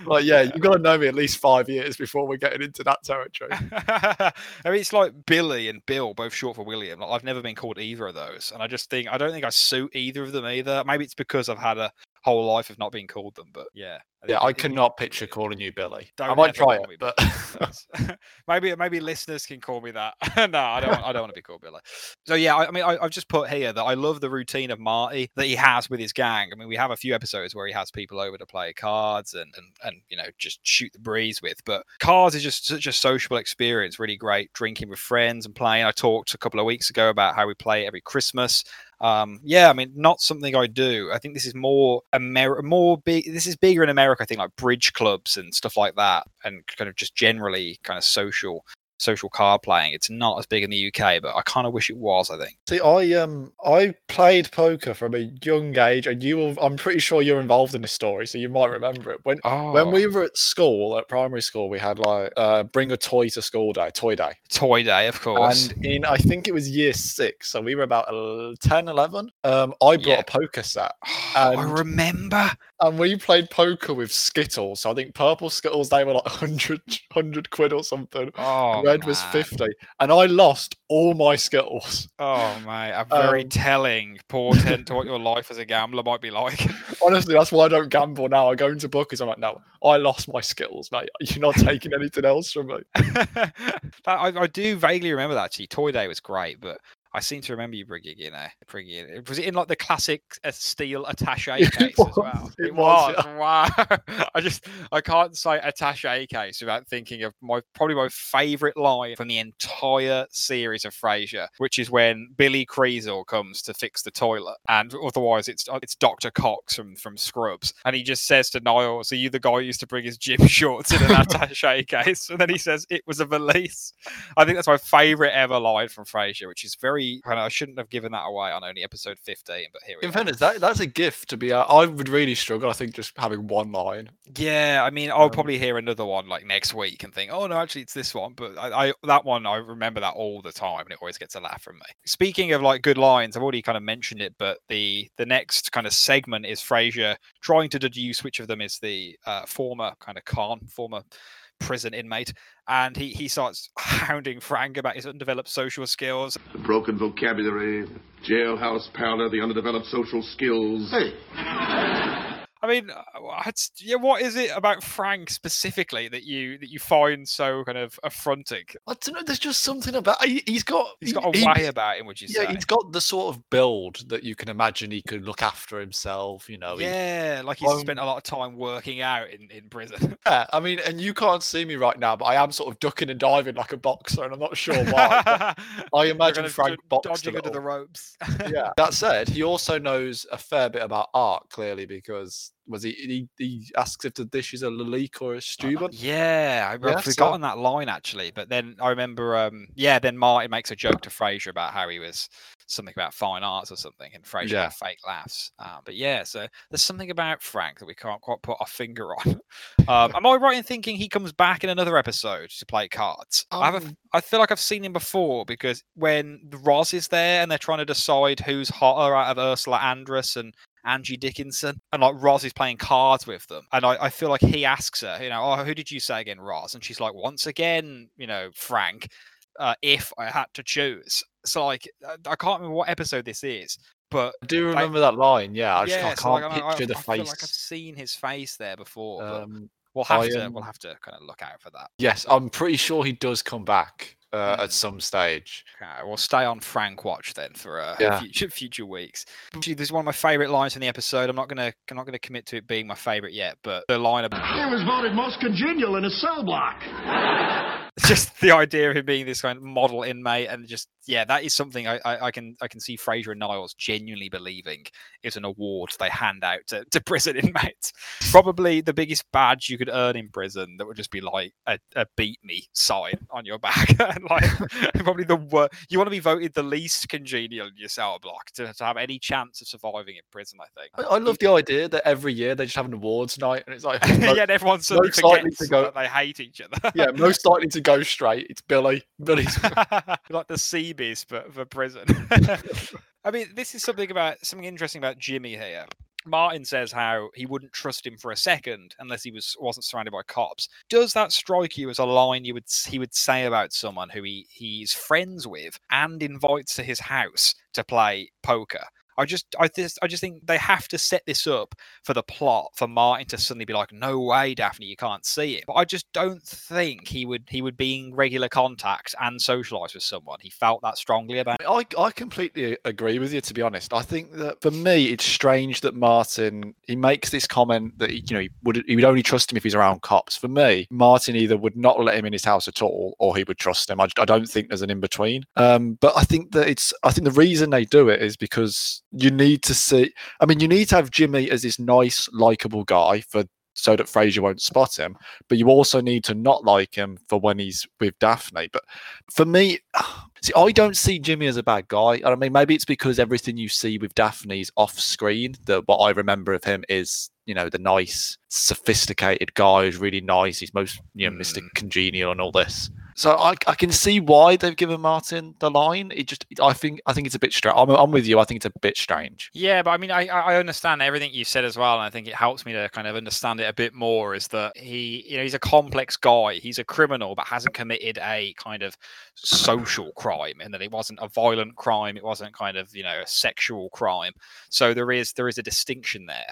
like, yeah, you've got to know me at least five years before we're getting into that territory. I mean, it's like Billy and Bill, both short for William. Like, I've never been called either of those, and I just think I don't think I suit either of them either. Maybe it's because I've had a whole life of not being called them, but yeah. Yeah, I it- it- cannot picture calling you Billy. I Don't might try it, me but maybe maybe listeners can call me that. no, I don't. Want, I don't want to be called Billy. So yeah, I, I mean, I, I've just put here that I love the routine of Marty that he has with his gang. I mean, we have a few episodes where he has people over to play cards and and and you know just shoot the breeze with. But cards is just such a sociable experience. Really great drinking with friends and playing. I talked a couple of weeks ago about how we play every Christmas. Um, yeah, I mean, not something I do. I think this is more Amer- more big. This is bigger in America. I think like bridge clubs and stuff like that, and kind of just generally kind of social social card playing. It's not as big in the UK, but I kind of wish it was. I think. see, I um, I played poker from a young age, and you, will, I'm pretty sure you're involved in this story, so you might remember it. When Oh, when we were at school, at primary school, we had like uh, bring a toy to school day, toy day. toy day, of course. And in, I think it was year six, so we were about el- 10, 11. Um, I brought Yeah. a poker set, I remember. And we played poker with Skittles. So I think purple Skittles, they were like 100, 100 quid or something. Oh, Red was 50. And I lost all my Skittles. Oh mate, a very Um, telling portent to what your life as a gambler might be like. Honestly, that's why I don't gamble now. I go into bookies. I'm like, no, I lost my Skittles, mate. You're not taking anything else from me. I, I do vaguely remember that actually. Toy Day was great, but I seem to remember you bringing in a bringing in. Was it in like the classic uh, steel attaché It case as well? it was, Wow. I just I can't say attaché case without thinking of my probably my favourite line from the entire series of Frasier, which is when Billy Creasel comes to fix the toilet, and otherwise it's uh, it's Doctor Cox from from Scrubs, and he just says to Niles, "Are you the guy who used to bring his gym shorts in an attaché case?" And then he says, "It was a valise." I think that's my favourite ever line from Frasier, which is very. And I shouldn't have given that away on only episode fifteen, but here we In fairness, that, that's a gift to be. Uh, I would really struggle, I think, just having one line. Yeah, I mean, I'll Um, probably hear another one like next week and think, "Oh no, actually, it's this one." But I, I that one, I remember that all the time, and it always gets a laugh from me. Speaking of like good lines, I've already kind of mentioned it, but the the next kind of segment is Frasier trying to deduce which of them is the uh, former kind of con, former prison inmate, and he he starts hounding Frank about his undeveloped social skills. The broken vocabulary, jailhouse powder, the underdeveloped social skills. Hey, I mean, uh, yeah, what is it about Frank specifically that you that you find so kind of affronting? I don't know. There's just something about he, he's got He's got a he- way about him, would you Yeah, say? he's got the sort of build that you can imagine he could look after himself. You know, he- Yeah, like he's Um, spent a lot of time working out in, in prison. Yeah, I mean, and you can't see me right now, but I am sort of ducking and diving like a boxer, and I'm not sure why. I imagine Frank d- dodging under the ropes. yeah. That said, he also knows a fair bit about art, clearly, because was he he, he asks if the dish is a lalique or a Steuben. Yeah, I- I've Yeah, so- forgotten that line actually. But then I remember, um, yeah, then Martin makes a joke to Frasier about how he was something about fine arts or something, and Frasier Yeah. fake laughs. Uh, but yeah, so there's something about Frank that we can't quite put our finger on. Um, am I right in thinking he comes back in another episode to play cards? I have a Um, feel like I've seen him before because when the Roz is there and they're trying to decide who's hotter out of Ursula Andress and Angie Dickinson, and like Roz is playing cards with them, and I, I feel like he asks her, you know, oh, who did you say again, Roz? And she's like, once again, you know, Frank, uh, if I had to choose. So like, I can't remember what episode this is, but I do remember that line. Yeah, I just yeah, can't, so, like, can't I- I- picture the I feel face. like I've seen his face there before. um, we'll have to we'll um, have to kind of look out for that. yes, I'm pretty sure he does come back uh, Mm. at some stage. Okay, we'll stay on Frank watch then for uh, Yeah. future future weeks. Actually, this is one of my favorite lines in the episode. I'm not gonna I'm not gonna commit to it being my favorite yet, but the line of He was voted most congenial in a cell block. just the idea of him being this kind of model inmate and just yeah, that is something I, I, I can I can see Frasier and Niles genuinely believing is an award they hand out to, to prison inmates. Probably the biggest badge you could earn in prison that would just be like a, a beat me sign on your back. and like probably the worst you want to be voted the least congenial in your cell block to, to have any chance of surviving in prison, I think. I, I love the idea that every year they just have an awards night, and it's like mo- yeah, and everyone suddenly most likely to go- that they hate each other. yeah, most likely to go straight. It's Billy. Billy's like the Seabees for, for prison. I mean, this is something about something interesting about Jimmy here. Martin says how he wouldn't trust him for a second unless he was wasn't surrounded by cops. Does that strike you as a line you would he would say about someone who he he's friends with and invites to his house to play poker? I just I just I just think they have to set this up for the plot for Martin to suddenly be like, no way, Daphne, you can't see it. But I just don't think he would he would be in regular contact and socialise with someone. He felt that strongly about. I, I completely agree with you to be honest. I think that for me it's strange that Martin he makes this comment that he, you know he would he would only trust him if he's around cops. For me, Martin either would not let him in his house at all or he would trust him. I, I don't think there's an in between. Um, but I think that it's I think the reason they do it is because you need to see. I mean, you need to have Jimmy as this nice, likable guy for so that Frasier won't spot him. But you also need to not like him for when he's with Daphne. But for me, see, I don't see Jimmy as a bad guy. I mean, maybe it's because everything you see with Daphne's off screen. That what I remember of him is, you know, the nice, sophisticated guy who's really nice. He's most, you know, Mr. Hmm. Congenial and all this. So I, I can see why they've given Martin the line. It just, I think, I think it's a bit strange. I'm, I'm with you. I think it's a bit strange. Yeah, but I mean, I I understand everything you said as well, and I think it helps me to kind of understand it a bit more. Is that he, you know, he's a complex guy. He's a criminal, but hasn't committed a kind of social crime, and that it wasn't a violent crime. It wasn't kind of you know a sexual crime. So there is there is a distinction there.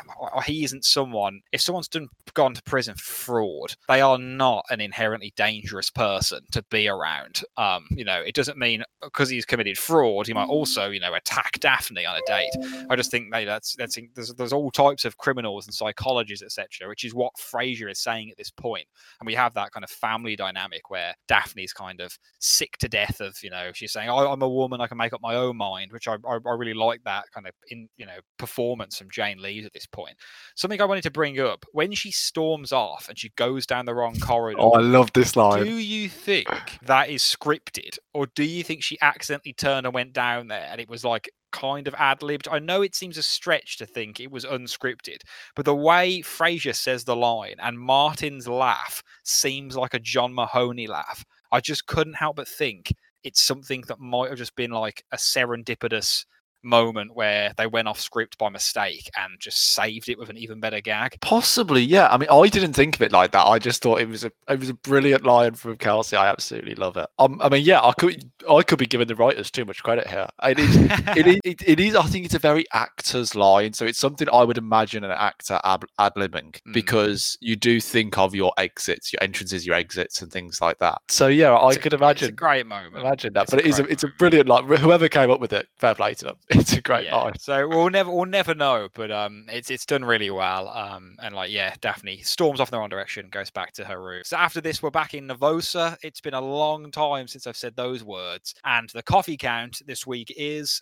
He isn't someone. If someone's done gone to prison for fraud, they are not an inherently dangerous person to be around. Um, you know, it doesn't mean because he's committed fraud, he might also you know attack Daphne on a date. I just think they, that's that's there's there's all types of criminals and psychologists etc. Which is what Frasier is saying at this point. and we have that kind of family dynamic where Daphne's kind of sick to death of you know she's saying oh, I'm a woman I can make up my own mind, which I, I I really like that kind of in you know performance from Jane Leeves at this point. Something I wanted to bring up when she storms off and she goes down the wrong corridor. Oh, I love this line. Do you think that is scripted, or do you think she accidentally turned and went down there and it was like kind of ad libbed? I know it seems a stretch to think it was unscripted, but the way Frasier says the line and Martin's laugh seems like a John Mahoney laugh. I just couldn't help but think it's something that might have just been like a serendipitous moment where they went off script by mistake and just saved it with an even better gag. Possibly, yeah. I mean, I didn't think of it like that. I just thought it was a it was a brilliant line from Kelsey. I absolutely love it. Um, I mean, yeah, I could I could be giving the writers too much credit here. It is, it is, it, it is. I think it's a very actor's line, so it's something I would imagine an actor ad libbing Mm. because you do think of your exits, your entrances, your exits, and things like that. So yeah, I It's a- could It's a imagine great moment. imagine that. It's but it is a, it's a brilliant line. Whoever came up with it, fair play to them. It's a great yeah. line. So we'll never we'll never know, but um, it's it's done really well. Um, and like yeah, Daphne storms off in the wrong direction, goes back to her room. So after this, we're back in Nervosa. It's been a long time since I've said those words, and the coffee count this week is.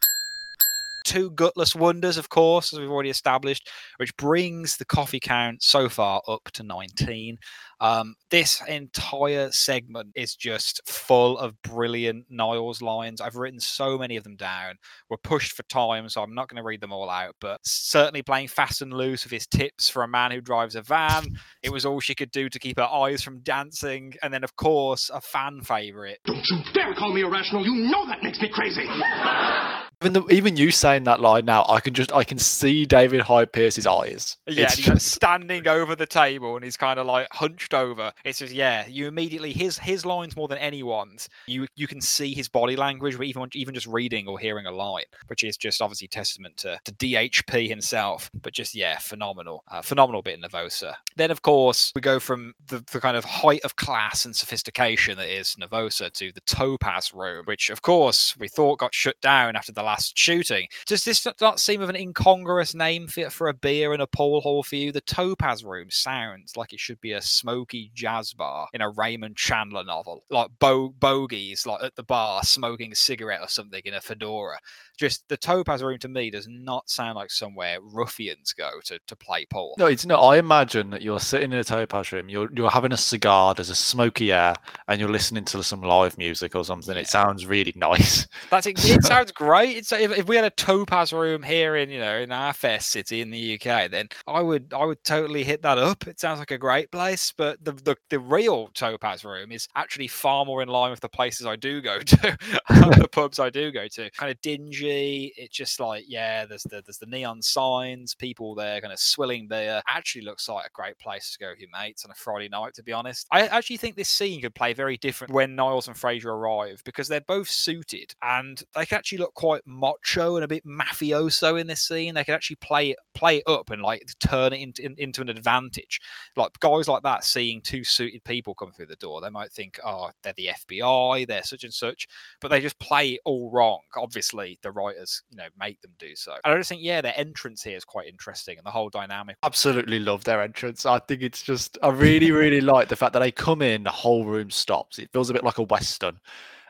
Two gutless wonders, of course, as we've already established, which brings the coffee count so far up to 19. Um, this entire segment is just full of brilliant Niles lines. I've written so many of them down. We're pushed for time, so I'm not going to read them all out. But certainly playing fast and loose with his tips for a man who drives a van. It was all she could do to keep her eyes from dancing. And then, of course, a fan favorite. Don't you dare call me irrational. You know that makes me crazy. Even the, even you saying that line now, I can just I can see David Hyde Pierce's eyes. Yeah, It's he's just- standing over the table and he's kind of like hunched over. It's just yeah, you immediately his his lines more than anyone's. You you can see his body language, but even even just reading or hearing a line, which is just obviously testament to, to DHP himself. But just yeah, phenomenal, uh, phenomenal bit in Nervosa. Then of course we go from the, the kind of height of class and sophistication that is Nervosa to the Topaz Room, which of course we thought got shut down after the last shooting. Does this not seem of an incongruous name for, for a beer and a pool hall for you? The Topaz Room sounds like it should be a smoky jazz bar in a Raymond Chandler novel, like bo- bogies, like at the bar smoking a cigarette or something in a fedora. Just the Topaz Room to me does not sound like somewhere ruffians go to, to play pool. No, it's not. I imagine that you're sitting in a topaz room, you're you're having a cigar, there's a smoky air, and you're listening to some live music or something. Yeah. It sounds really nice. That's it. It sounds great. It's if, if we had a topaz room here in you know in our fair city in the UK, then I would I would totally hit that up. It sounds like a great place. But the the, the real topaz room is actually far more in line with the places I do go to, the pubs I do go to. Kind of dingy. It's just like yeah, there's the there's the neon signs, people there kind of swilling beer. Actually looks like a great place to go with your mates on a Friday night. To be honest, I actually think this scene could play very different when Niles and Frasier arrive because they're both suited and they can actually look quite macho and a bit mafioso in this scene. They can actually play it play it up and like turn it into in- into an advantage. Like guys like that seeing two suited people come through the door, they might think, oh, they're the FBI, they're such and such, but they just play it all wrong. Obviously, the writers, you know, make them do so. And I just think, yeah, their entrance here is quite interesting and the whole dynamic. Absolutely love their entrance. I think it's just I really, really like the fact that they come in, the whole room stops. It feels a bit like a western.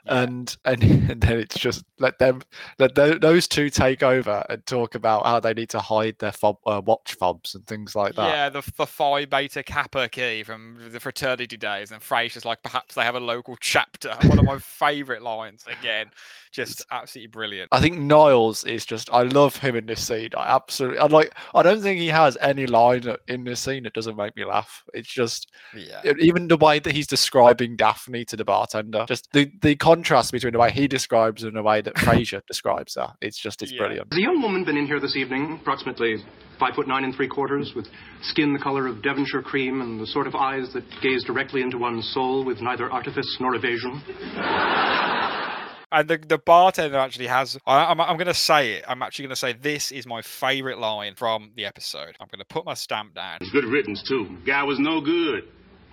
Yeah. And, and and then it's just let them let tho- those two take over and talk about how they need to hide their fob, uh, watch fobs and things like that. Yeah, the, the Phi Beta Kappa key from the fraternity days, and Frasier's like, perhaps they have a local chapter. One of my favourite lines. Again, just absolutely brilliant. I think Niles is just I love him in this scene. I absolutely I like I don't think he has any line in this scene that doesn't make me laugh. It's just Yeah. even the way that he's describing Daphne to the bartender, just the, the contrast between the way he describes her and the way that Frasier describes her. It's just it's Yeah. brilliant. Has a young woman been in here this evening, approximately five foot nine and three quarters, with skin the color of Devonshire cream and the sort of eyes that gaze directly into one's soul with neither artifice nor evasion? And the, the bartender actually has, I, I'm, I'm going to say it. I'm actually going to say this is my favourite line from the episode. I'm going to put my stamp down. It's good riddance, too. Guy was no good.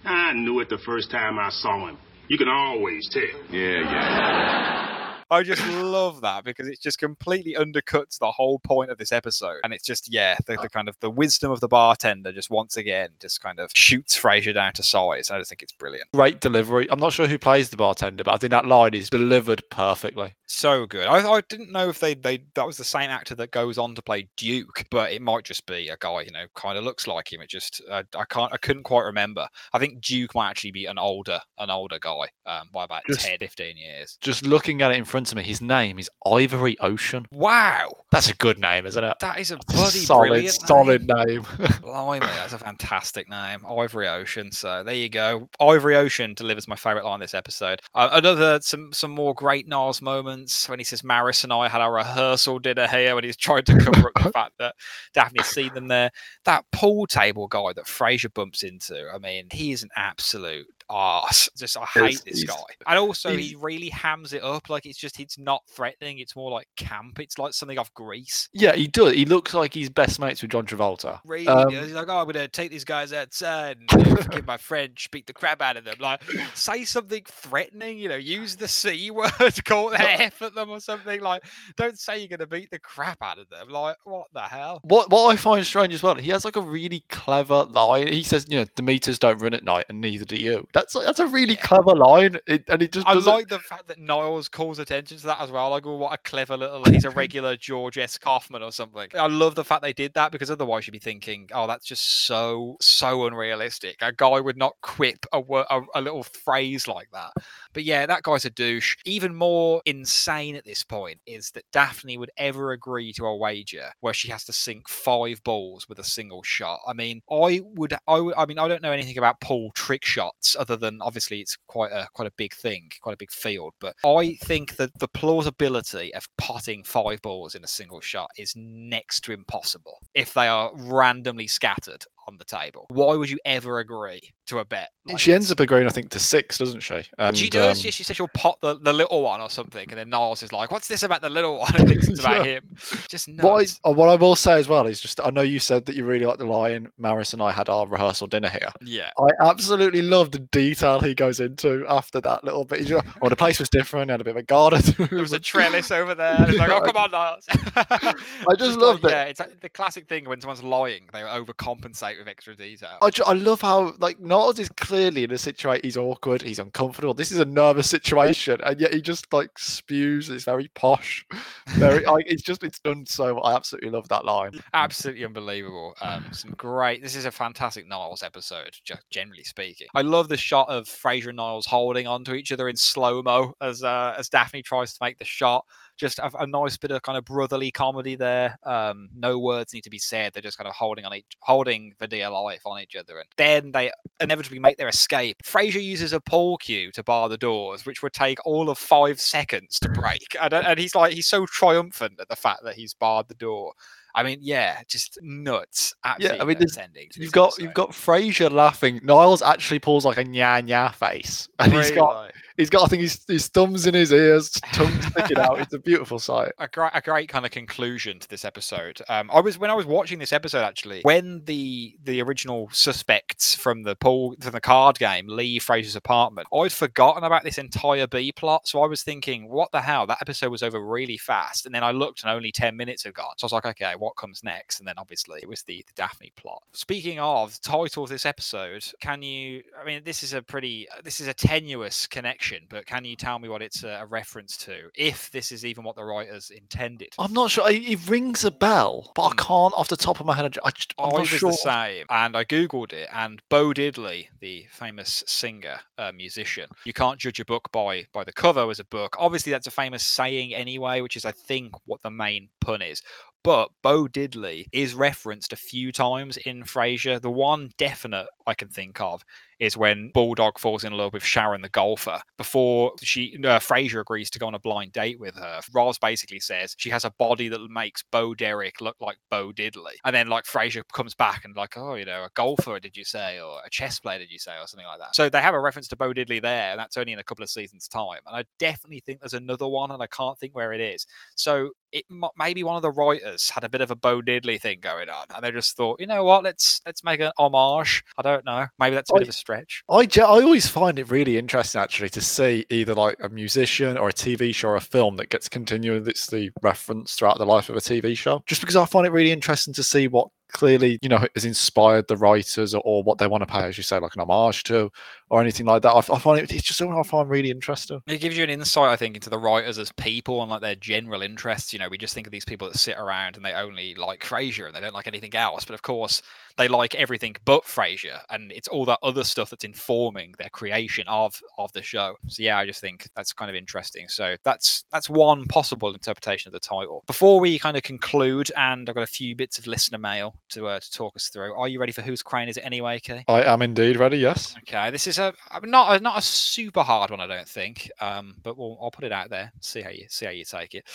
I knew it the first time I saw him. You can always tell. Yeah, yeah. I just love that because it just completely undercuts the whole point of this episode. And it's just, yeah, the, the kind of the wisdom of the bartender just once again just kind of shoots Frasier down to size. I just think it's brilliant. Great delivery. I'm not sure who plays the bartender, but I think that line is delivered perfectly. So good. I, I didn't know if they, they that was the same actor that goes on to play Duke, but it might just be a guy, you know, kind of looks like him. It just uh, I can't I couldn't quite remember. I think Duke might actually be an older an older guy um, by about Just- 10, 15 years. Just looking at it in front of me, his name is Ivory Ocean. Wow, That's a good name, isn't it? that is a bloody solid, brilliant name. solid name. Blimey, that's a fantastic name, Ivory Ocean. So there you go. Ivory Ocean delivers my favourite line this episode. Uh, another some some more great Niles moments. moments when he says Maris and I had our rehearsal dinner here when he's trying to cover up the fact that Daphne's seen them there. That pool table guy that Frasier bumps into, I mean, he is an absolute arse. Just I hate this guy. And also he really hams it up. Like it's just it's not threatening, it's more like camp. It's like something off Grease. Yeah, he does. He looks like he's best mates with John Travolta. Really Um. He's like, oh, I'm gonna take these guys outside and forgive my French, beat the crap out of them. Like, say something threatening. You know, use the c word, call the f at them or something. Like, don't say you're gonna beat the crap out of them. Like, what the hell? What what I find strange as well, he has like a really clever line. He says, you know, the meters don't run at night, and neither do you. That's that's a really clever line, it, and it just I like the fact that Niles calls attention to that as well. Like, oh, what a clever little. He's a regular George S. Kaufman or something. I love the fact they did that because otherwise you'd be thinking, oh, that's just so so unrealistic. A guy would not quip a, a, a little phrase like that. But yeah, that guy's a douche. Even more insane at this point is that Daphne would ever agree to a wager where she has to sink five balls with a single shot. I mean, I would, I would, I mean, I don't know anything about pool trick shots other than obviously it's quite a quite a big thing, quite a big field. But I think that the plausibility of potting five balls in a single shot is next to impossible if they are randomly scattered on the table. Why would you ever agree to a bet? like she ends up agreeing, I think, to six, doesn't she? And, she does. um, yeah, she says she'll pot the, the little one or something, and then Niles is like, "What's this about the little one?" And thinks it's about Yeah. him. Just What. I, uh, what I will say as well is just I know you said that you really like the line. Maris and I had our rehearsal dinner here. Yeah, I absolutely love the detail he goes into after that little bit. Like, oh, the place was different. Had a bit of a garden. there was a trellis over there. It's like, "Oh, come on, Niles." I just love that- Yeah, it's like the classic thing when someone's lying, they overcompensate with extra detail. I, ju- I love how like Niles is clearly in a situation. He's awkward. He's uncomfortable. This is a nervous situation, and yet he just like spews. It's very posh. Very. like, it's just it's done so. I absolutely love that line. absolutely unbelievable. Um, some great. This is a fantastic Niles episode, just generally speaking. I love the shot of Frasier and Niles holding onto each other in slow mo as uh, as Daphne tries to make the shot. Just a, a nice bit of kind of brotherly comedy there. Um, no words need to be said. They're just kind of holding on each, holding for dear life on each other, and then they inevitably make their escape. Frasier uses a pole cue to bar the doors, which would take all of five seconds to break. And, and he's like, he's so triumphant at the fact that he's barred the door. I mean, yeah, just nuts. Absolutely I mean, nuts there's- ending You've this got episode. you've got Frasier laughing. Niles actually pulls like a nya nya face, and he's got? He's got I think his his thumbs in his ears, tongue sticking out. It's a beautiful sight. a great, a great kind of conclusion to this episode. Um, I was when I was watching this episode actually, when the the original suspects from the pool from the card game leave Frasier's apartment, I'd forgotten about this entire B plot. So I was thinking, what the hell? That episode was over really fast, and then I looked and only ten minutes had gone. So I was like, okay, what comes next? And then obviously it was the, the Daphne plot. Speaking of the title of this episode, can you? I mean, this is a pretty, this is a tenuous connection, but can you tell me what it's a, a reference to, if this is even what the writers intended? I'm not sure. It, it rings a bell, but I Hmm. can't off the top of my head. I ju- I just I'm I not was sure. the same, and I googled it, and Bo Diddley, the famous singer, uh, musician, you can't judge a book by by the cover as a book. Obviously, that's a famous saying anyway, which is I think what the main pun is. But Bo Diddley is referenced a few times in Frasier. The one definite I can think of is when Bulldog falls in love with Sharon the golfer before she uh, Frasier agrees to go on a blind date with her. Roz basically says she has a body that makes Bo Derek look like Bo Diddley, and then like Frasier comes back and like, oh, you know, a golfer did you say, or a chess player did you say, or something like that. So they have a reference to Bo Diddley there, and that's only in a couple of seasons' time. And I definitely think there's another one, and I can't think where it is. So it maybe one of the writers had a bit of a Bo Diddley thing going on, and they just thought, you know what, let's let's make an homage. I don't know, maybe that's a bit of a stretch. I, I always find it really interesting actually to see either like a musician or a TV show or a film that gets continuously referenced throughout the life of a TV show. Just because I find it really interesting to see what clearly you know has inspired the writers or, or what they want to pay, as you say, like an homage to or anything like that. I find it it's just something I find really interesting. It gives you an insight, I think, into the writers as people and like their general interests. You know, we just think of these people that sit around and they only like Frasier and they don't like anything else. But of course, they like everything but Frasier, and it's all that other stuff that's informing their creation of of the show. So yeah, I just think that's kind of interesting. So that's that's one possible interpretation of the title. Before we kind of conclude, and I've got a few bits of listener mail to uh, to talk us through. Are you ready for whose crane is it anyway, Kay? I am indeed ready. Yes. Okay, this is is a not a, not a super hard one, I don't think. Um, but we'll, I'll put it out there. See how you see how you take it.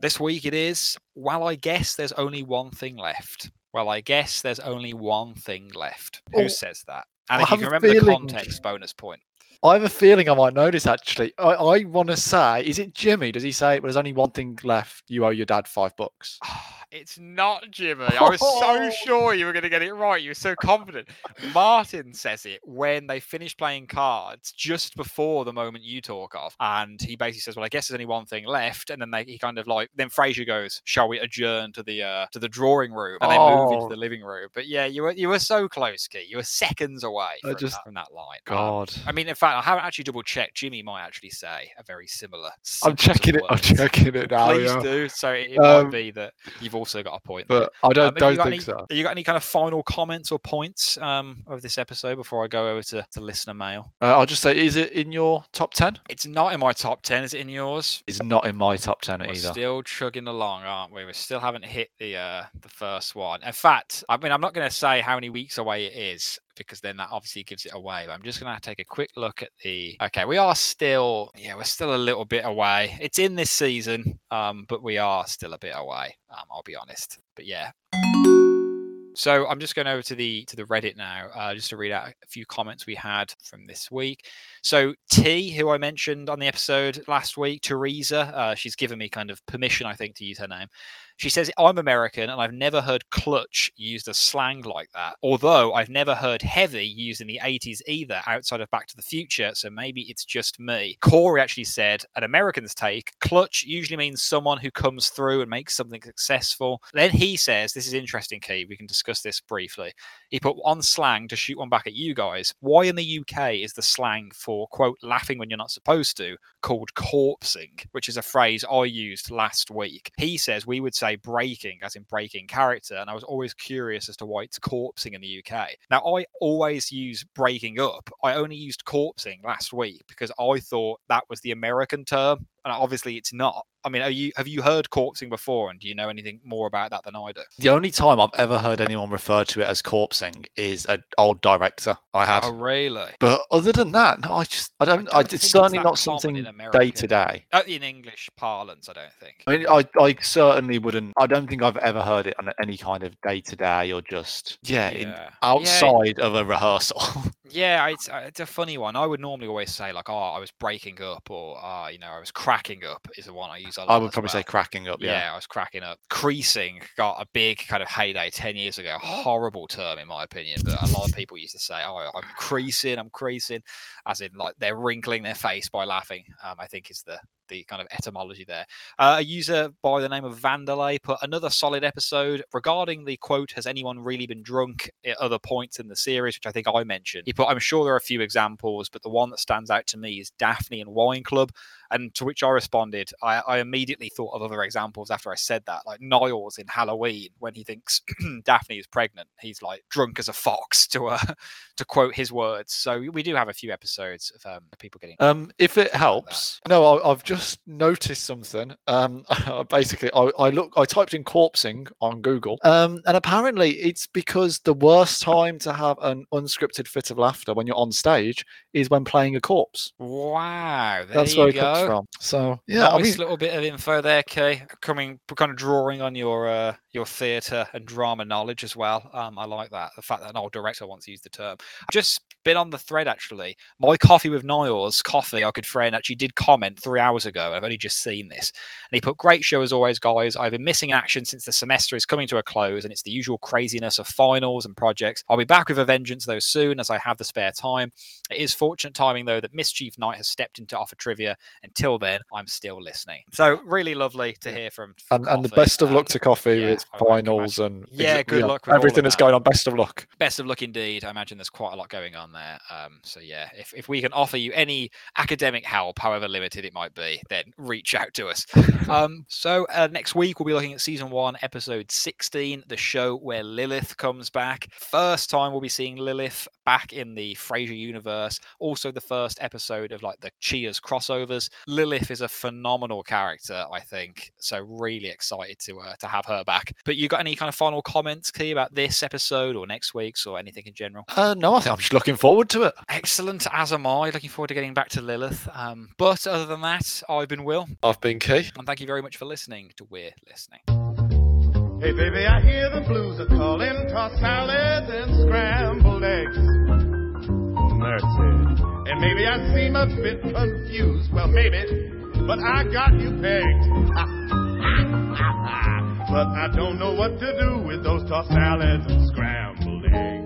This week it is. Well, I guess there's only one thing left. Well, I guess there's only one thing left. Who Oh, says that? And if you can remember the context, bonus point. I have a feeling I might notice actually. I, I want to say, is it Jimmy? Does he say, well, there's only one thing left? You owe your dad five bucks. It's not Jimmy. I was so Oh. sure you were going to get it right. You were so confident. Martin says it when they finish playing cards just before the moment you talk of. And he basically says, Well, I guess there's only one thing left. And then they, he kind of like, then Frasier goes, Shall we adjourn to the uh, to the drawing room? And they move into Oh. the living room. But yeah, you were you were so close, Key. You were seconds away I from, just- that, from that line. Um, God. I mean, in fact, I haven't actually double checked. Jimmy might actually say a very similar. I'm checking it. I'm checking it now. Please yeah. do. So it, it Um, might be that you've also got a point. But I don't, Um, don't think any, so. You got any kind of final comments or points um, of this episode before I go over to, to listener mail? Uh, I'll just say, is it in your top 10? It's not in my top ten. Is it in yours? It's not in my top 10 We're either. still chugging along, aren't we? We still haven't hit the uh, the first one. In fact, I mean, I'm not going to say how many weeks away it is because then that obviously gives it away. But I'm just going to take a quick look at the. Okay, we are still, yeah, we're still a little bit away. It's in this season, um, but we are still a bit away. Um, I'll be honest. But yeah. So I'm just going over to the to the Reddit now, uh, just to read out a few comments we had from this week. So T, who I mentioned on the episode last week, Teresa, uh, she's given me kind of permission, I think, to use her name. She says, I'm American and I've never heard clutch used as slang like that. Although I've never heard heavy used in the 80s either, outside of Back to the Future. So maybe it's just me. Corey actually said, an American's take, clutch usually means someone who comes through and makes something successful. Then he says, this is interesting, Key. We can discuss this briefly. He put on slang to shoot one back at you guys. Why in the UK is the slang for, quote, laughing when you're not supposed to called corpsing, which is a phrase I used last week? He says we would say breaking, as in breaking character. And I was always curious as to why it's corpsing in the UK. Now, I always use breaking up. I only used corpsing last week because I thought that was the American term. And obviously it's not. I mean, are you have you heard corpsing before and do you know anything more about that than I do? The only time I've ever heard anyone refer to it as corpsing is an old director I had. Oh, really? But other than that, no, I just, I don't, I, don't think it's it's certainly that not something in day to day. Uh, In English parlance, I don't think. I mean, I, I certainly wouldn't, I don't think I've ever heard it on any kind of day to day or just, yeah, in, Yeah. Yeah, outside of a rehearsal. Yeah, it's uh, it's a funny one. I would normally always say like, "Oh, I was breaking up," or "Ah, you know, I was cracking up." Is the one I use a lot. I would probably say cracking up, yeah. Yeah, I was cracking up. Creasing got a big kind of heyday ten years ago. Horrible term in my opinion, but a lot of people used to say, "Oh, I'm creasing, I'm creasing," as in like they're wrinkling their face by laughing. Um, I think is the the kind of etymology there. Uh, a user by the name of Vandalay put another solid episode regarding the quote, Has anyone really been drunk at other points in the series? Which I think I mentioned. He put, I'm sure there are a few examples, but the one that stands out to me is Daphne and Wine Club. And to which I responded, I, I immediately thought of other examples after I said that, like Niles in Halloween when he thinks Daphne is pregnant. He's like drunk as a fox, to uh, to quote his words. So we- do have a few episodes of um, people getting. Um, if it helps, no, I, I've just noticed something. Um, basically, I, I look, I typed in corpsing on Google, um, and apparently it's because the worst time to have an unscripted fit of laughter when you're on stage is when playing a corpse. Wow, there That's you go. From. So yeah, nice I mean, little bit of info there, Kay. Coming, kind of drawing on your uh, your theatre and drama knowledge as well. Um, I like that. The fact that an old director once used the term. I've just been on the thread actually. My coffee with Niles, coffee, our good friend, actually did comment three hours ago. I've only just seen this, and he put, "Great show as always, guys. I've been missing action since the semester is coming to a close, and it's the usual craziness of finals and projects. I'll be back with a vengeance though soon as I have the spare time. It is fortunate timing though that Mischief Knight has stepped into offer trivia. Until then, I'm still listening. So really lovely to hear from. from and, and the best of luck to Coffee yeah, with I finals and Yeah, ex- good you know, luck with everything that's that. going on. Best of luck. Best of luck indeed. I imagine there's quite a lot going on there. Um, so yeah, if, if we can offer you any academic help, however limited it might be, then reach out to us. um, so uh, next week we'll be looking at season one, episode 16, the show where Lilith comes back. First time we'll be seeing Lilith back in the Frasier universe. Also, the first episode of like the Cheers crossovers. Lilith is a phenomenal character, I think. So really excited to uh, to have her back. But you got any kind of final comments, Key, about this episode or next week's or anything in general? Uh, no, I think I'm just looking forward to it. Excellent, as am I. Looking forward to getting back to Lilith. Um, but other than that, I've been Will. I've been Key. And thank you very much for listening to We're Listening. Hey, baby, I hear the blues are calling. Toss salads and scrambled eggs. Mercy. And maybe I seem a bit confused. Well, maybe, but I got you pegged. But I don't know what to do with those tossed salads and scrambled eggs.